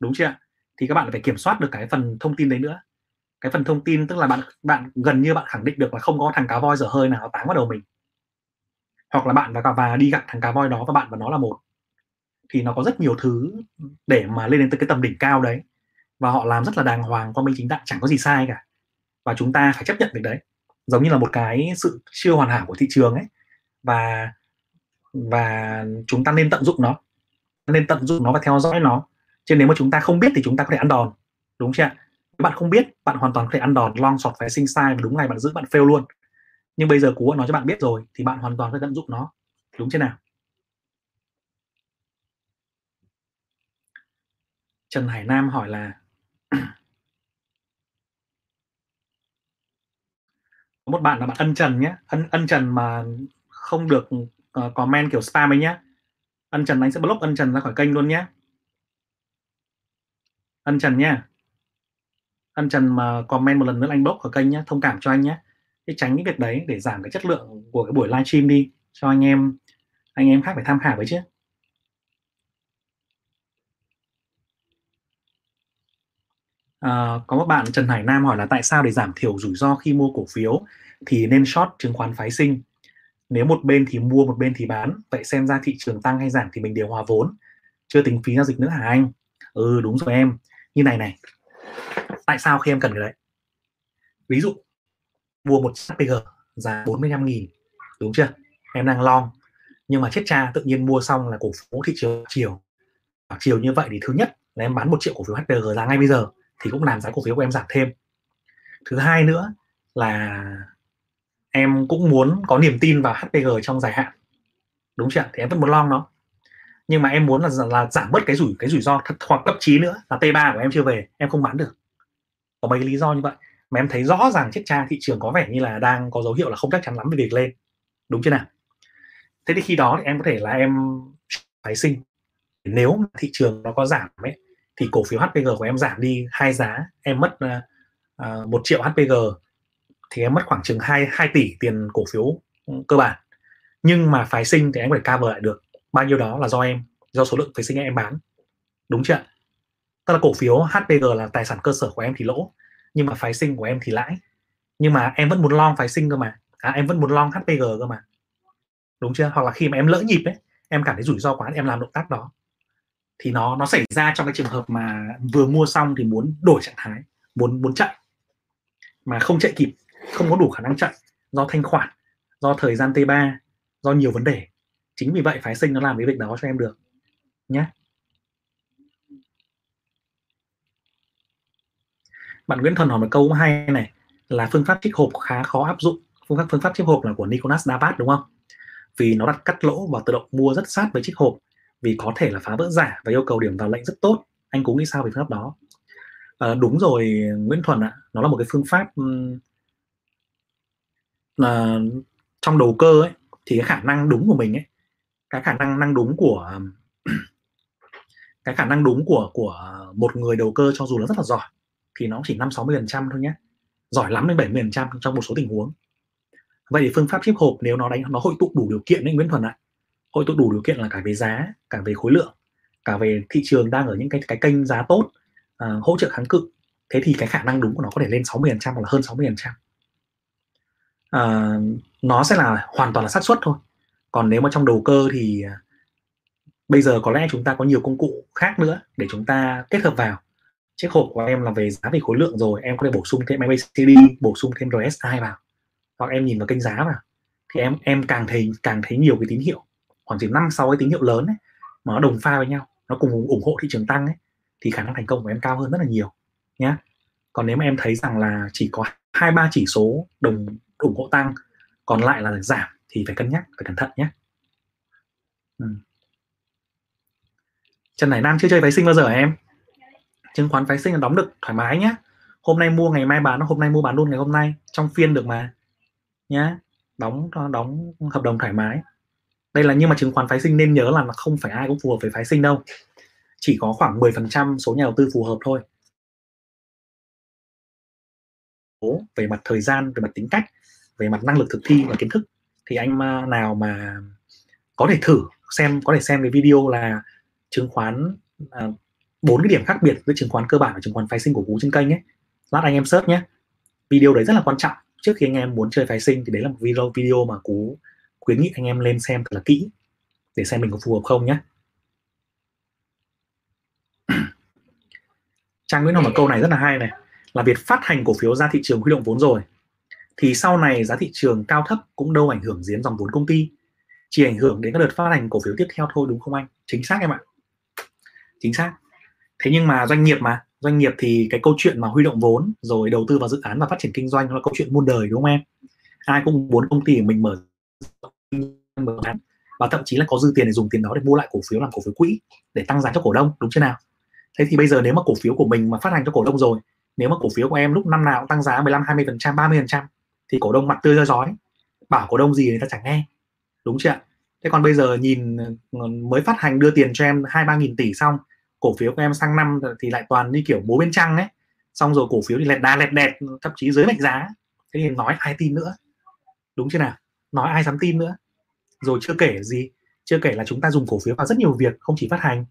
đúng chưa thì các bạn phải kiểm soát được cái phần thông tin đấy nữa. Cái phần thông tin tức là bạn bạn gần như bạn khẳng định được là không có thằng cá voi dở hơi nào táng vào đầu mình. Hoặc là bạn và và đi gặp thằng cá voi đó và bạn và nó là một. Thì nó có rất nhiều thứ để mà lên đến tới cái tầm đỉnh cao đấy. Và họ làm rất là đàng hoàng qua minh chính đại, chẳng có gì sai cả và chúng ta phải chấp nhận được đấy. Giống như là một cái sự chưa hoàn hảo của thị trường ấy. Và và chúng ta nên tận dụng nó. Nên tận dụng nó và theo dõi nó. Chứ nếu mà chúng ta không biết thì chúng ta có thể ăn đòn. Đúng chưa nếu bạn không biết, bạn hoàn toàn có thể ăn đòn, long sọt phải sinh sai và đúng ngày bạn giữ, bạn fail luôn. Nhưng bây giờ cú nói cho bạn biết rồi thì bạn hoàn toàn có thể tận dụng nó. Đúng chưa nào? Trần Hải Nam hỏi là có một bạn là bạn ân trần nhé. Ân ân trần mà không được uh, comment kiểu spam ấy nhé. Ân trần anh sẽ block ân trần ra khỏi kênh luôn nhé. Ân trần nhé. Ân trần mà comment một lần nữa anh block khỏi kênh nhé thông cảm cho anh nhé. Để tránh cái việc đấy để giảm cái chất lượng của cái buổi livestream đi cho anh em anh em khác phải tham khảo với chứ. À, có một bạn Trần Hải Nam hỏi là tại sao để giảm thiểu rủi ro khi mua cổ phiếu thì nên short chứng khoán phái sinh? Nếu một bên thì mua một bên thì bán vậy xem ra thị trường tăng hay giảm thì mình đều hòa vốn. Chưa tính phí giao dịch nữa hả anh? Ừ đúng rồi em. Như này này. Tại sao khi em cần cái đấy? Ví dụ mua một HPG giá 45 nghìn đúng chưa? Em đang long. Nhưng mà chết cha tự nhiên mua xong là cổ phiếu thị trường chiều. Chiều như vậy thì thứ nhất là em bán một triệu cổ phiếu HPG giá ngay bây giờ thì cũng làm giá cổ phiếu của em giảm thêm. Thứ hai nữa là em cũng muốn có niềm tin vào HPG trong dài hạn. Đúng chưa thì em vẫn muốn long nó. Nhưng mà em muốn là, là giảm bớt cái rủi cái rủi ro thật hoặc cấp chí nữa là T3 của em chưa về em không bán được. Có mấy lý do như vậy. Mà em thấy rõ ràng chiếc cha thị trường có vẻ như là đang có dấu hiệu là không chắc chắn lắm về việc lên. Đúng chưa nào? Thế thì khi đó thì em có thể là em phái sinh. Nếu thị trường nó có giảm ấy thì cổ phiếu HPG của em giảm đi hai giá em mất uh, một triệu HPG thì em mất khoảng chừng 2, 2 tỷ tiền cổ phiếu ừ, cơ bản. Nhưng mà phái sinh thì em phải cover lại được. Bao nhiêu đó là do em do số lượng phái sinh em bán. Đúng chưa tức là cổ phiếu HPG là tài sản cơ sở của em thì lỗ nhưng mà phái sinh của em thì lãi. Nhưng mà em vẫn muốn long phái sinh cơ mà. À, em vẫn muốn long HPG cơ mà. Đúng chưa? Hoặc là khi mà em lỡ nhịp ấy em cảm thấy rủi ro quá em làm động tác đó thì nó nó xảy ra trong cái trường hợp mà vừa mua xong thì muốn đổi trạng thái, muốn muốn chạy, mà không chạy kịp, không có đủ khả năng chạy do thanh khoản, do thời gian T3 do nhiều vấn đề. Chính vì vậy phái sinh nó làm cái việc đó cho em được nhé bạn Nguyễn Thuần hỏi một câu hay này, là phương pháp trích hộp khá khó áp dụng. Phương pháp phương pháp trích hộp là của Nicolas Davat đúng không? Vì nó đặt cắt lỗ và tự động mua rất sát với trích hộp vì có thể là phá vỡ giả và yêu cầu điểm vào lệnh rất tốt. Anh cũng nghĩ sao về phương pháp đó? À, đúng rồi Nguyễn Thuần ạ. Nó là một cái phương pháp là ờ, trong đầu cơ ấy thì cái khả năng đúng của mình ấy cái khả năng năng đúng của (clears throat) cái khả năng đúng của của một người đầu cơ cho dù nó rất là giỏi thì nó chỉ năm sáu mươi phần trăm thôi nhé. Giỏi lắm đến 70 phần trăm trong một số tình huống. Vậy thì phương pháp chip hộp nếu nó đánh nó hội tụ đủ điều kiện đấy Nguyễn Thuần ạ hội tụ đủ điều kiện là cả về giá cả về khối lượng cả về thị trường đang ở những cái cái kênh giá tốt uh, hỗ trợ kháng cự. Thế thì cái khả năng đúng của nó có thể lên 60 phần trăm hoặc là hơn 60 phần trăm. Uh, nó sẽ là hoàn toàn là xác suất thôi. Còn nếu mà trong đầu cơ thì uh, bây giờ có lẽ chúng ta có nhiều công cụ khác nữa để chúng ta kết hợp vào. Chiếc hộp của em là về giá về khối lượng rồi em có thể bổ sung thêm MACD bổ sung thêm RSI vào hoặc em nhìn vào kênh giá vào thì em em càng thấy càng thấy nhiều cái tín hiệu khoảng chừng năm sáu cái tín hiệu lớn ấy, mà nó đồng pha với nhau nó cùng ủng hộ thị trường tăng ấy thì khả năng thành công của em cao hơn rất là nhiều nhé còn nếu mà em thấy rằng là chỉ có hai ba chỉ số đồng ủng hộ tăng còn lại là giảm thì phải cân nhắc phải cẩn thận nhé ừ. Trần Hải Nam chưa chơi phái sinh bao giờ em? Chứng khoán phái sinh là đóng được thoải mái nhé hôm nay mua ngày mai bán hôm nay mua bán luôn ngày hôm nay trong phiên được mà nhá. Đóng đóng hợp đồng thoải mái đây là nhưng mà chứng khoán phái sinh nên nhớ là không phải ai cũng phù hợp với phái sinh đâu. Chỉ có khoảng 10% số nhà đầu tư phù hợp thôi. Về mặt thời gian về mặt tính cách về mặt năng lực thực thi và kiến thức thì anh à, nào mà có thể thử xem có thể xem cái video là chứng khoán à, bốn cái điểm khác biệt giữa chứng khoán cơ bản và chứng khoán phái sinh của cú trên kênh ấy. Lát anh em search nhé. Video đấy rất là quan trọng. Trước khi anh em muốn chơi phái sinh thì đấy là một video video mà cú khuyến nghị anh em lên xem thật là kỹ, để xem mình có phù hợp không nhé Trang Nguyễn nói một câu này rất là hay này, là việc phát hành cổ phiếu ra thị trường huy động vốn rồi, thì sau này giá thị trường cao thấp cũng đâu ảnh hưởng đến dòng vốn công ty, chỉ ảnh hưởng đến các đợt phát hành cổ phiếu tiếp theo thôi, đúng không anh? Chính xác em ạ. Chính xác. Thế nhưng mà doanh nghiệp mà, doanh nghiệp thì cái câu chuyện mà huy động vốn, rồi đầu tư vào dự án và phát triển kinh doanh là câu chuyện muôn đời, đúng không em? Ai cũng muốn công ty của mình mở và thậm chí là có dư tiền để dùng tiền đó để mua lại cổ phiếu làm cổ phiếu quỹ để tăng giá cho cổ đông, đúng chưa nào? Thế thì bây giờ nếu mà cổ phiếu của mình mà phát hành cho cổ đông rồi, nếu mà cổ phiếu của em lúc năm nào cũng tăng giá 15 20 phần trăm 30 phần trăm thì cổ đông mặt tươi ra giói bảo cổ đông gì người ta chẳng nghe, đúng chưa thế còn bây giờ nhìn ờ, mới phát hành đưa tiền cho em hai ba nghìn tỷ xong, cổ phiếu của em sang năm thì lại toàn như kiểu bố bên trăng ấy. Xong rồi cổ phiếu thì lẹt đa lẹt đẹt, thậm chí dưới mệnh giá. Thế thì nói ai tin nữa, đúng chưa nào? Nói ai dám tin nữa. Rồi chưa kể gì? Chưa kể là chúng ta dùng cổ phiếu vào rất nhiều việc, không chỉ phát hành.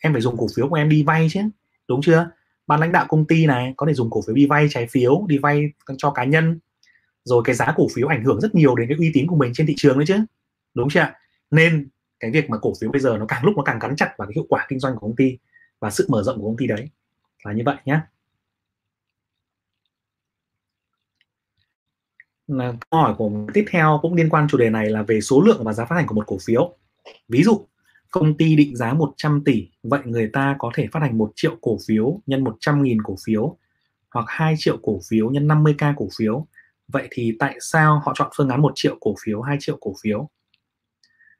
Em phải dùng cổ phiếu của em đi vay chứ, đúng chưa? Ban lãnh đạo công ty này có thể dùng cổ phiếu đi vay trái phiếu, đi vay cho cá nhân. Rồi cái giá cổ phiếu ảnh hưởng rất nhiều đến cái uy tín của mình trên thị trường đấy chứ, đúng chưa nên cái việc mà cổ phiếu bây giờ nó càng lúc nó càng gắn chặt vào cái hiệu quả kinh doanh của công ty và sự mở rộng của công ty đấy. Là như vậy nhé là câu hỏi của tiếp theo cũng liên quan chủ đề này là về số lượng và giá phát hành của một cổ phiếu. Ví dụ, công ty định giá 100 tỷ, vậy người ta có thể phát hành 1 triệu cổ phiếu nhân 100.000 cổ phiếu hoặc 2 triệu cổ phiếu nhân 50k cổ phiếu. Vậy thì tại sao họ chọn phương án 1 triệu cổ phiếu 2 triệu cổ phiếu?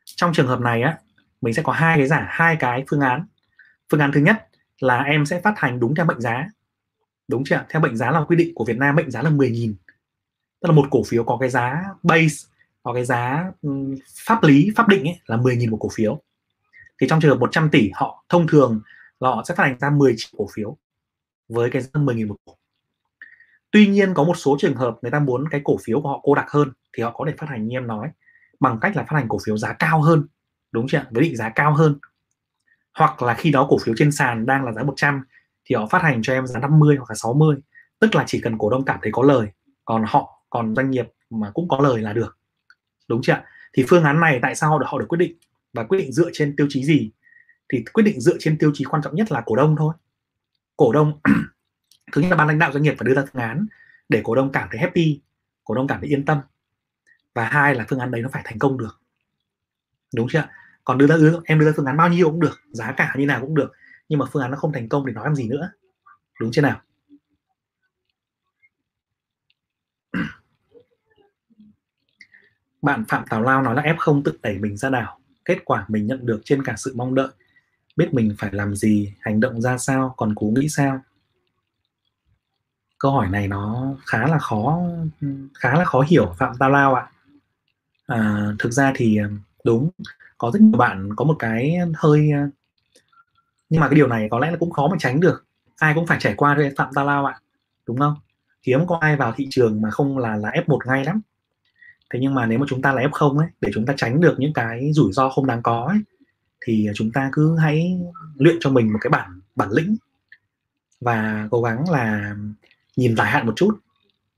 Trong trường hợp này á, mình sẽ có hai cái giả, hai cái phương án. Phương án thứ nhất là em sẽ phát hành đúng theo mệnh giá. Đúng chưa theo mệnh giá là quy định của Việt Nam mệnh giá là 10.000 tức là một cổ phiếu có cái giá base có cái giá ừ, pháp lý pháp định ấy, là 10.000 một cổ phiếu. Thì trong trường hợp 100 tỷ họ thông thường là họ sẽ phát hành ra 10 triệu cổ phiếu với cái giá 10.000 một cổ. Tuy nhiên có một số trường hợp người ta muốn cái cổ phiếu của họ cô đặc hơn thì họ có thể phát hành như em nói bằng cách là phát hành cổ phiếu giá cao hơn đúng chưa với định giá cao hơn. Hoặc là khi đó cổ phiếu trên sàn đang là giá 100 thì họ phát hành cho em giá 50 hoặc là 60 tức là chỉ cần cổ đông cảm thấy có lời còn họ còn doanh nghiệp mà cũng có lời là được. Đúng chưa thì phương án này tại sao họ được họ được quyết định và quyết định dựa trên tiêu chí gì? Thì quyết định dựa trên tiêu chí quan trọng nhất là cổ đông thôi. Cổ đông, (clears throat) thứ nhất là ban lãnh đạo doanh nghiệp phải đưa ra phương án để cổ đông cảm thấy happy, cổ đông cảm thấy yên tâm. Và hai là phương án đấy nó phải thành công được. Đúng chưa còn đưa ra em đưa ra phương án bao nhiêu cũng được, giá cả như nào cũng được, nhưng mà phương án nó không thành công thì nói làm gì nữa? Đúng chưa nào? Bạn phạm tào lao nói là f0 tự đẩy mình ra đảo. Kết quả mình nhận được trên cả sự mong đợi. Biết mình phải làm gì hành động ra sao còn cố nghĩ sao? Câu hỏi này nó khá là khó khá là khó hiểu phạm tào lao ạ. À, thực ra thì à, đúng có rất nhiều bạn có một cái hơi à, nhưng mà cái điều này có lẽ là cũng khó mà tránh được. Ai cũng phải trải qua thôi phạm tào lao ạ đúng không? Hiếm có ai vào thị trường mà không là là f 1 ngay lắm thế nhưng mà nếu mà chúng ta là f0 ấy để chúng ta tránh được những cái rủi ro không đáng có ấy, thì chúng ta cứ hãy luyện cho mình một cái bản bản lĩnh. Và cố gắng là nhìn dài hạn một chút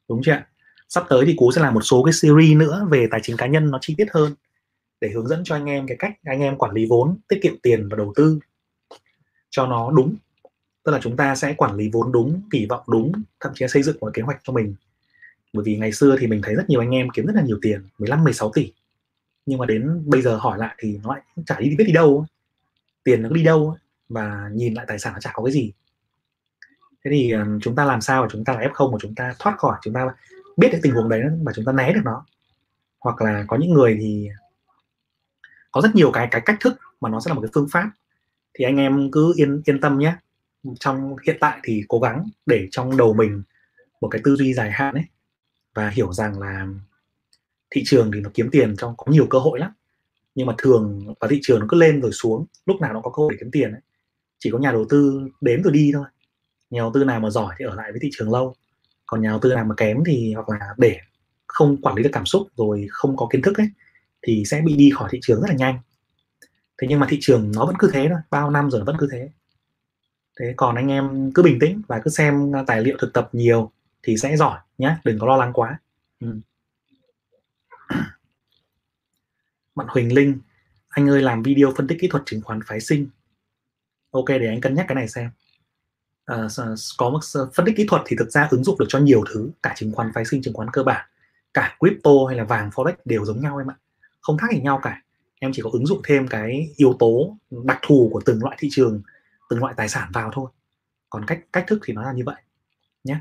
đúng chưa sắp tới thì cú sẽ làm một số cái series nữa về tài chính cá nhân nó chi tiết hơn để hướng dẫn cho anh em cái cách anh em quản lý vốn tiết kiệm tiền và đầu tư cho nó đúng. Tức là chúng ta sẽ quản lý vốn đúng kỳ vọng đúng thậm chí xây dựng một kế hoạch cho mình bởi vì ngày xưa thì mình thấy rất nhiều anh em kiếm rất là nhiều tiền 15 16 tỷ. Nhưng mà đến bây giờ hỏi lại thì nó lại chả đi biết đi đâu tiền nó đi đâu và nhìn lại tài sản nó chả có cái gì. Thế thì ờ, chúng ta làm sao mà chúng ta là f không mà chúng ta thoát khỏi, chúng ta biết cái tình huống đấy mà chúng ta né được nó? Hoặc là có những người thì có rất nhiều cái cái cách thức mà nó sẽ là một cái phương pháp. Thì anh em cứ yên yên tâm nhé. Trong hiện tại thì cố gắng để trong đầu mình một cái tư duy dài hạn ấy và hiểu rằng là thị trường thì nó kiếm tiền trong có nhiều cơ hội lắm. Nhưng mà thường và thị trường nó cứ lên rồi xuống, lúc nào nó có cơ hội để kiếm tiền ấy. chỉ có nhà đầu tư đến rồi đi thôi. Nhà đầu tư nào mà giỏi thì ở lại với thị trường lâu. Còn nhà đầu tư nào mà kém thì hoặc là để không quản lý được cảm xúc rồi không có kiến thức ấy, thì sẽ bị đi khỏi thị trường rất là nhanh. Thế nhưng mà thị trường nó vẫn cứ thế thôi, bao năm rồi nó vẫn cứ thế. Thế còn anh em cứ bình tĩnh và cứ xem tài liệu thực tập nhiều thì sẽ giỏi nhé đừng có lo lắng quá. Ừ. (clears throat) bạn Huỳnh Linh anh ơi làm video phân tích kỹ thuật chứng khoán phái sinh. Ok để anh cân nhắc cái này xem. À, có một phân tích kỹ thuật thì thực ra ứng dụng được cho nhiều thứ cả chứng khoán phái sinh chứng khoán cơ bản cả crypto hay là vàng forex đều giống nhau em ạ. Không khác gì nhau cả. Em chỉ có ứng dụng thêm cái yếu tố đặc thù của từng loại thị trường từng loại tài sản vào thôi. Còn cách cách thức thì nó là như vậy nhé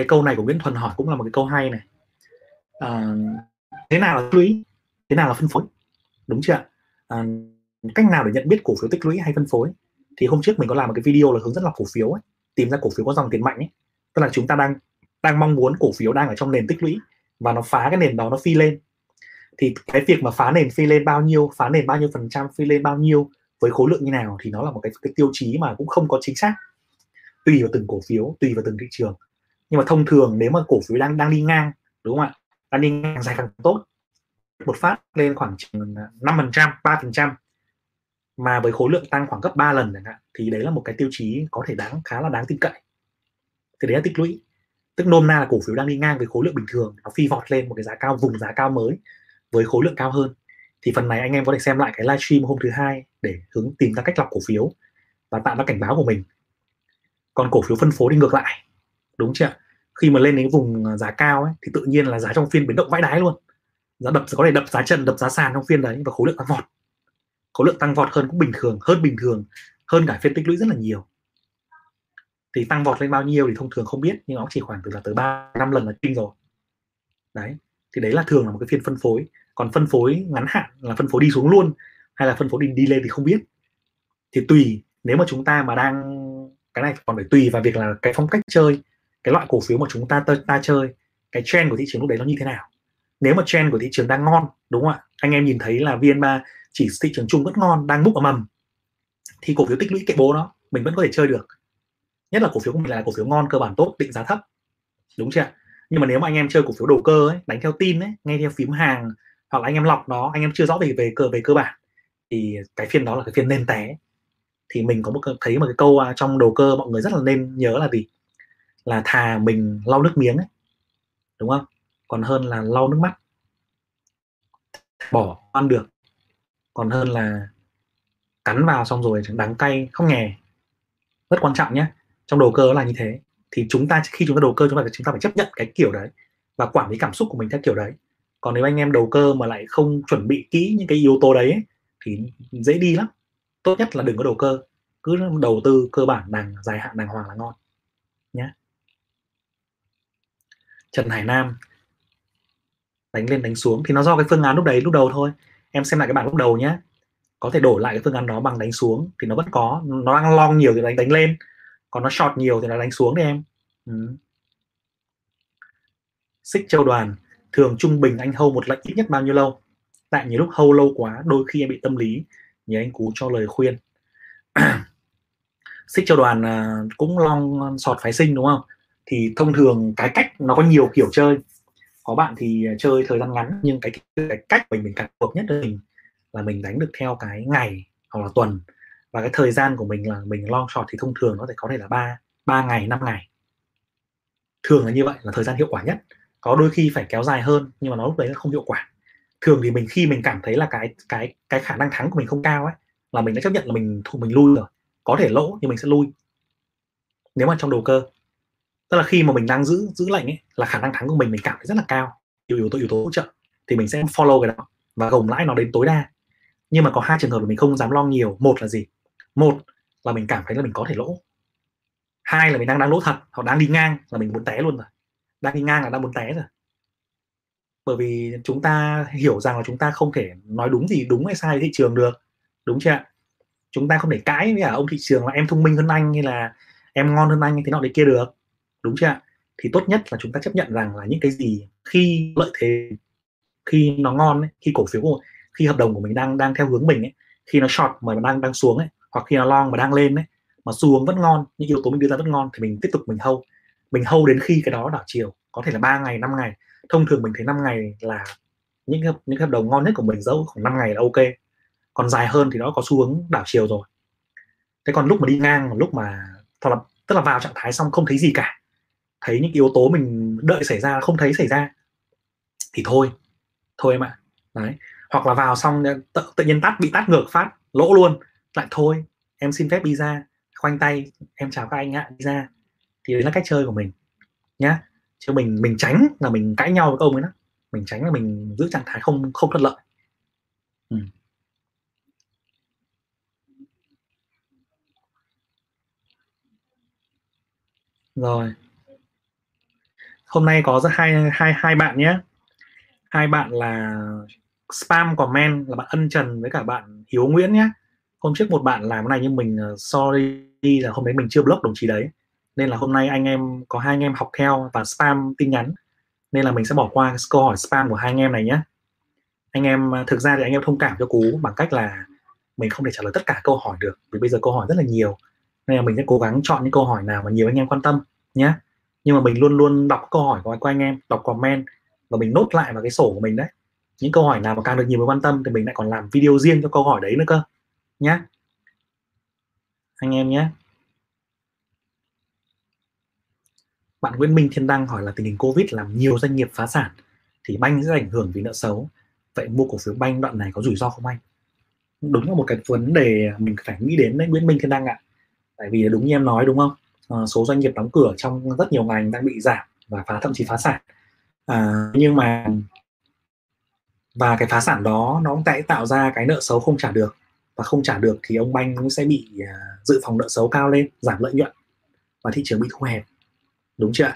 cái câu này của Nguyễn Thuần hỏi cũng là một cái câu hay này. À, thế nào là tích lũy? Thế nào là phân phối? Đúng chưa à, cách nào để nhận biết cổ phiếu tích lũy hay phân phối? Thì hôm trước mình có làm một cái video là hướng dẫn lọc cổ phiếu ấy, tìm ra cổ phiếu có dòng tiền mạnh ấy. Tức là chúng ta đang đang mong muốn cổ phiếu đang ở trong nền tích lũy và nó phá cái nền đó nó phi lên. Thì cái việc mà phá nền phi lên bao nhiêu phá nền bao nhiêu phần trăm phi lên bao nhiêu với khối lượng như nào thì nó là một cái, cái tiêu chí mà cũng không có chính xác. Tùy vào từng cổ phiếu tùy vào từng thị trường nhưng mà thông thường nếu mà cổ phiếu đang đang đi ngang, đúng không ạ? Đang đi ngang dài càng tốt. Một phát lên khoảng ờ, năm phần trăm, ba phần trăm. Mà với khối lượng tăng khoảng gấp 3 lần chẳng hạn, thì đấy là một cái tiêu chí có thể đáng, khá là đáng tin cậy. Thì đấy là tích lũy. Tức nôm na là cổ phiếu đang đi ngang với khối lượng bình thường, nó phi vọt lên một cái giá cao, vùng giá cao mới với khối lượng cao hơn. Thì phần này anh em có thể xem lại cái livestream hôm thứ hai để hướng tìm ra cách lọc cổ phiếu và tạo ra cảnh báo của mình. Còn cổ phiếu phân phối đi ngược lại đúng chưa khi mà lên đến vùng à, giá cao ấy, thì tự nhiên là giá trong phiên biến động vãi đái luôn. Giá đập có thể đập giá trần đập giá sàn trong phiên đấy và khối lượng tăng vọt. Khối lượng tăng vọt hơn cũng bình thường hơn bình thường hơn cả phiên tích lũy rất là nhiều. Thì tăng vọt lên bao nhiêu thì thông thường không biết nhưng nó chỉ khoảng từ là tới ba năm lần là kinh rồi. Đấy thì đấy là thường là một cái phiên phân phối. Còn phân phối ngắn hạn là phân phối đi xuống luôn hay là phân phối đi đi lên thì không biết. Thì tùy nếu mà chúng ta mà đang cái này còn phải tùy vào việc là cái phong cách chơi cái loại cổ phiếu mà chúng ta ta, ta chơi cái trend của thị trường lúc đấy nó như thế nào? Nếu mà trend của thị trường đang ngon đúng không ạ? Anh em nhìn thấy là vn3 chỉ thị trường chung vẫn ngon đang múc ở mầm thì cổ phiếu tích lũy kệ bố nó mình vẫn có thể chơi được. Nhất là cổ phiếu của mình là cổ phiếu ngon cơ bản tốt định giá thấp đúng chưa nhưng mà nếu mà anh em chơi cổ phiếu đầu cơ ấy, đánh theo tin ấy ngay theo phím hàng hoặc là anh em lọc nó anh em chưa rõ về về cơ về cơ bản thì cái phiên đó là cái phiên nên té. Thì mình có một thấy một cái câu à, trong đầu cơ mọi người rất là nên nhớ là gì? Là thà mình lau nước miếng ấy đúng không? Còn hơn là lau nước mắt. Bỏ ăn được. Còn hơn là cắn vào xong rồi đắng cay không nghè. Rất quan trọng nhé. Trong đầu cơ là như thế. Thì chúng ta khi chúng ta đầu cơ chúng ta chúng ta phải chấp nhận cái kiểu đấy và quản lý cảm xúc của mình theo kiểu đấy. Còn nếu anh em đầu cơ mà lại không chuẩn bị kỹ những cái yếu tố đấy ấy, thì dễ đi lắm. Tốt nhất là đừng có đầu cơ. Cứ đầu tư cơ bản đàng dài hạn đàng hoàng là ngon nhé. Trần Hải Nam. Đánh lên đánh xuống. Thì nó do cái phương án lúc đấy, lúc đầu thôi. Em xem lại cái bản lúc đầu nhé có thể đổi lại cái phương án đó bằng đánh xuống thì nó vẫn có. Nó đang long nhiều thì đánh đánh lên. Còn nó short nhiều thì nó đánh xuống đi em. Ừ. xích châu đoàn, thường trung bình anh hâu một lệnh ít nhất bao nhiêu lâu? Tại nhiều lúc hâu lâu quá, đôi khi em bị tâm lý nhờ anh cú cho lời khuyên. (clears throat) Xích châu đoàn à, cũng long sọt phái sinh đúng không? Thì thông thường cái cách nó có nhiều kiểu chơi. Có bạn thì à, chơi thời gian ngắn nhưng cái, cái cách mình mình cảm hợp nhất là mình là mình đánh được theo cái ngày hoặc là tuần. Và cái thời gian của mình là mình long short thì thông thường nó sẽ có thể là ba ba ngày 5 ngày. Thường là như vậy là thời gian hiệu quả nhất. Có đôi khi phải kéo dài hơn nhưng mà nó lúc đấy là không hiệu quả. Thường thì mình khi mình cảm thấy là cái cái cái khả năng thắng của mình không cao ấy là mình đã chấp nhận là mình thu mình lui rồi. Có thể lỗ nhưng mình sẽ lui. Nếu mà trong đầu cơ tức là khi mà mình đang giữ giữ lệnh ấy, là khả năng thắng của mình mình cảm thấy rất là cao. Yếu yếu tố yếu tố hỗ trợ. Thì mình sẽ follow cái đó và gồng lãi nó đến tối đa. Nhưng mà có hai trường hợp là mình không dám lo nhiều. Một là gì? Một là mình cảm thấy là mình có thể lỗ. Hai là mình đang đang lỗ thật, hoặc đang đi ngang là mình muốn té luôn rồi. Đang đi ngang là đang muốn té rồi. Bởi vì chúng ta hiểu rằng là chúng ta không thể nói đúng gì, đúng hay sai thị trường được. Đúng chưa chúng ta không thể cãi với à, ông thị trường là em thông minh hơn anh hay là em ngon hơn anh thế nọ đấy kia được đúng chưa thì tốt nhất là chúng ta chấp nhận rằng là những cái gì khi lợi thế khi nó ngon ấy, khi cổ phiếu của khi hợp đồng của mình đang đang theo hướng mình ấy, khi nó short mà đang đang xuống ấy, hoặc khi nó long mà đang lên ấy, mà xuống vẫn ngon những yếu tố mình đưa ra vẫn ngon thì mình tiếp tục mình hâu mình hâu đến khi cái đó đảo chiều có thể là 3 ngày 5 ngày. Thông thường mình thấy 5 ngày là những hợp, những hợp đồng ngon nhất của mình dẫu khoảng 5 ngày là ok. Còn dài hơn thì nó có xu hướng đảo chiều rồi. Thế còn lúc mà đi ngang lúc mà thật là tức là vào trạng thái xong không thấy gì cả thấy những yếu tố mình đợi xảy ra không thấy xảy ra thì thôi thôi em ạ. Đấy hoặc là vào xong tự, tự nhiên tắt bị tắt ngược phát lỗ luôn. Lại thôi em xin phép đi ra khoanh tay em chào các anh ạ đi ra. Thì đấy là cách chơi của mình nhá. Chứ mình mình tránh là mình cãi nhau với ông ấy đó mình tránh là mình giữ trạng thái không không thuận lợi. Ừ. rồi hôm nay có hai hai hai bạn nhé. Hai bạn là spam comment, là bạn ân trần với cả bạn hiếu nguyễn nhé. Hôm trước một bạn làm cái này nhưng mình ờ, sorry là hôm đấy mình chưa block đồng chí đấy. Nên là hôm nay anh em, có hai anh em học theo và spam tin nhắn. Nên là mình sẽ bỏ qua câu hỏi spam của hai anh em này nhé. Anh em ờ, thực ra thì anh em thông cảm cho cú bằng cách là mình không thể trả lời tất cả câu hỏi được, vì bây giờ câu hỏi rất là nhiều. Nên là mình sẽ cố gắng chọn những câu hỏi nào mà nhiều anh em quan tâm nhé nhưng mà mình luôn luôn đọc câu hỏi của anh em đọc comment và mình nốt lại vào cái sổ của mình đấy. Những câu hỏi nào mà càng được nhiều người quan tâm thì mình lại còn làm video riêng cho câu hỏi đấy nữa cơ nhá, anh em nhé bạn Nguyễn Minh Thiên Đăng hỏi là tình hình Covid làm nhiều doanh nghiệp phá sản thì banh sẽ ảnh hưởng vì nợ xấu. Vậy mua cổ phiếu banh đoạn này có rủi ro không anh? Đúng là một cái vấn đề mình phải nghĩ đến đấy Nguyễn Minh Thiên Đăng ạ. Tại vì đúng như em nói đúng không? Ờ, số doanh nghiệp đóng cửa trong rất nhiều ngành đang bị giảm và phá thậm chí phá sản. À, nhưng mà và cái phá sản đó nó cũng sẽ tạo ra cái nợ xấu không trả được. Và không trả được thì ông banh cũng sẽ bị uh, dự phòng nợ xấu cao lên giảm lợi nhuận và thị trường bị thu hẹp. Đúng chưa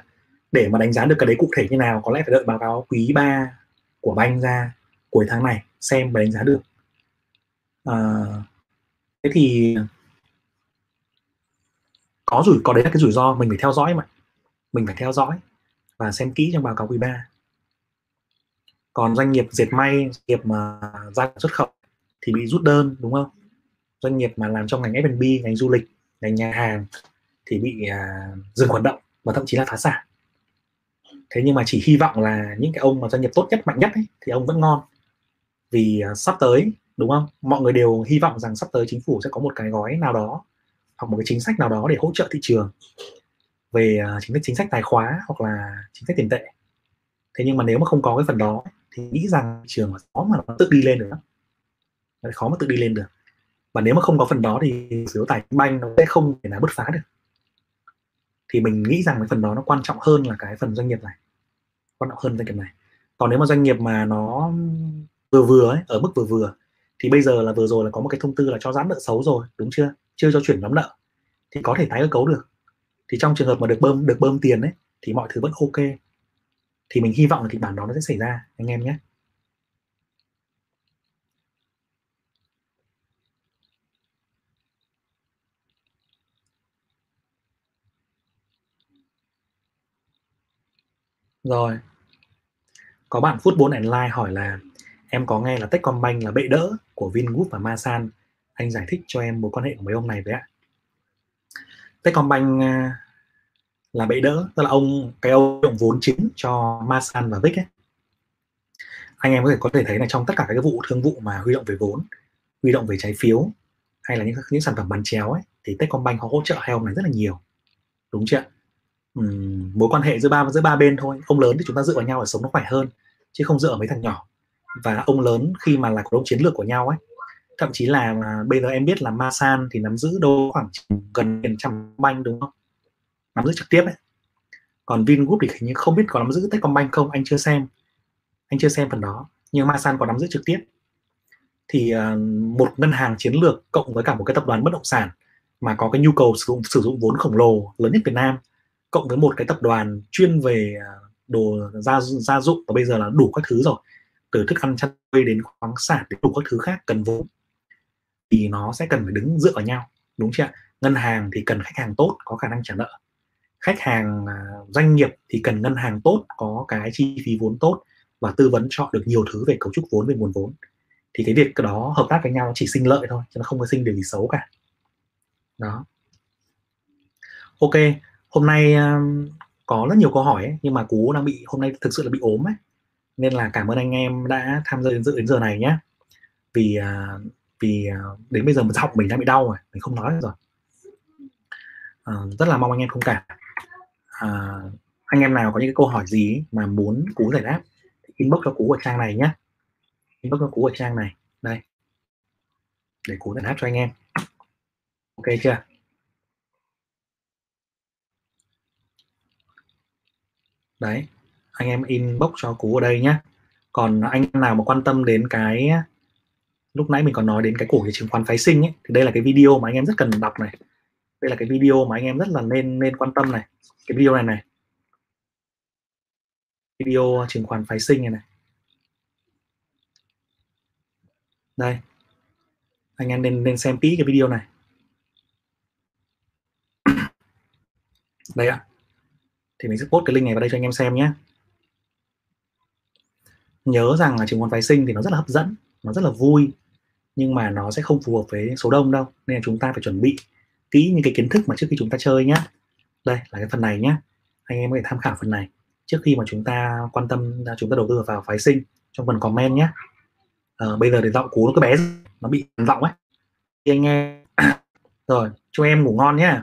để mà đánh giá được cái đấy cụ thể như nào có lẽ phải đợi báo cáo quý 3 của banh ra cuối tháng này xem và đánh giá được. À, thế thì có rủi có đấy là cái rủi ro mình phải theo dõi mà. Mình phải theo dõi và xem kỹ trong báo cáo quý 3 còn doanh nghiệp dệt may doanh nghiệp mà ra xuất khẩu thì bị rút đơn đúng không? Doanh nghiệp mà làm trong ngành F&B ngành du lịch ngành nhà hàng thì bị à, dừng hoạt động và thậm chí là phá sản. Thế nhưng mà chỉ hy vọng là những cái ông mà doanh nghiệp tốt nhất mạnh nhất ấy, thì ông vẫn ngon. Vì à, sắp tới đúng không? Mọi người đều hy vọng rằng sắp tới chính phủ sẽ có một cái gói nào đó hoặc một cái chính sách nào đó để hỗ trợ thị trường về à, chính sách chính sách tài khóa hoặc là chính sách tiền tệ. Thế nhưng mà nếu mà không có cái phần đó thì nghĩ rằng thị trường khó mà nó tự đi lên được khó mà tự đi lên được. Và nếu mà không có phần đó thì phiếu tài chính banh nó sẽ không thể nào bứt phá được. Thì mình nghĩ rằng cái phần đó nó quan trọng hơn là cái phần doanh nghiệp này. Quan trọng hơn doanh nghiệp này. Còn nếu mà doanh nghiệp mà nó vừa vừa ấy, ở mức vừa vừa thì bây giờ là vừa rồi là có một cái thông tư là cho giãn nợ xấu rồi đúng chưa? Chưa cho chuyển nhóm nợ, thì có thể tái cơ cấu được thì trong trường hợp mà được bơm được bơm tiền ấy, thì mọi thứ vẫn ok thì mình hy vọng là kịch bản đó nó sẽ xảy ra, anh em nhé Rồi. Có bạn Football and Live hỏi là, em có nghe là Techcombank là bệ đỡ của Vingroup và Masan. Anh giải thích cho em mối quan hệ của mấy ông này với ạ. Techcombank à, là bệ đỡ, tức là ông cái ông động vốn chính cho Masan và Vic ấy. Anh em có thể có thể thấy là trong tất cả các vụ thương vụ mà huy động về vốn, huy động về trái phiếu hay là những những sản phẩm bán chéo ấy thì Techcombank họ hỗ trợ hai ông này rất là nhiều. Đúng chưa? uhm, mối quan hệ giữa ba giữa ba bên thôi ông lớn thì chúng ta dựa vào nhau để sống nó khỏe hơn chứ không dựa vào mấy thằng nhỏ và ông lớn khi mà là cổ đông chiến lược của nhau ấy thậm chí là à, bây giờ em biết là Masan thì nắm giữ đâu khoảng gần gần trăm banh đúng không? Nắm giữ trực tiếp ấy. Còn Vingroup thì hình như không biết có nắm giữ Techcombank không anh chưa xem. Anh chưa xem phần đó nhưng Masan có nắm giữ trực tiếp. Thì uh, một ngân hàng chiến lược cộng với cả một cái tập đoàn bất động sản mà có cái nhu cầu sử dụng sử dụng vốn khổng lồ lớn nhất Việt Nam cộng với một cái tập đoàn chuyên về à, đồ gia gia dụng và bây giờ là đủ các thứ rồi. Từ thức ăn chăn nuôi đến khoáng sản đến đủ các thứ khác cần vốn thì nó sẽ cần phải đứng dựa vào nhau đúng chưa ngân hàng thì cần khách hàng tốt có khả năng trả nợ. Khách hàng à, doanh nghiệp thì cần ngân hàng tốt có cái chi phí vốn tốt và tư vấn chọn được nhiều thứ về cấu trúc vốn về nguồn vốn. Thì cái việc đó hợp tác với nhau chỉ sinh lợi thôi chứ nó không có sinh điều gì xấu cả. Đó. Ok hôm nay à, có rất nhiều câu hỏi ấy, nhưng mà cú đang bị hôm nay thực sự là bị ốm ấy. Nên là cảm ơn anh em đã tham gia đến dự đến giờ này nhé. Vì uh, vì à, đến bây giờ mình học mình đang bị đau rồi mình không nói rồi. À, rất là mong anh em thông cảm. À, anh em nào có những cái câu hỏi gì mà muốn cú giải đáp inbox cho cú ở trang này nhé inbox cho cú ở trang này. Đây. Để cú giải đáp cho anh em. Ok chưa? Đấy anh em inbox cho cú ở đây nhé còn anh nào mà quan tâm đến cái lúc nãy mình còn nói đến cái cổ phiếu chứng khoán phái sinh ấy, thì đây là cái video mà anh em rất cần đọc này. Đây là cái video mà anh em rất là nên nên quan tâm này. Cái video này này. Video chứng khoán phái sinh này này. Đây. Anh em nên nên xem kỹ cái video này. (coughs) Đây ạ. Thì mình sẽ post cái link này vào đây cho anh em xem nhé. Nhớ rằng là chứng khoán phái sinh thì nó rất là hấp dẫn, nó rất là vui nhưng mà nó sẽ không phù hợp với số đông đâu nên là chúng ta phải chuẩn bị kỹ những cái kiến thức mà trước khi chúng ta chơi nhá. Đây là cái phần này nhá. Anh em có thể tham khảo phần này trước khi mà chúng ta quan tâm à, chúng ta đầu tư vào phái sinh trong phần comment nhé à, ờ, bây giờ thì giọng cú nó cứ bé nó bị giọng ấy. Thì anh em (coughs) rồi cho em ngủ ngon nhé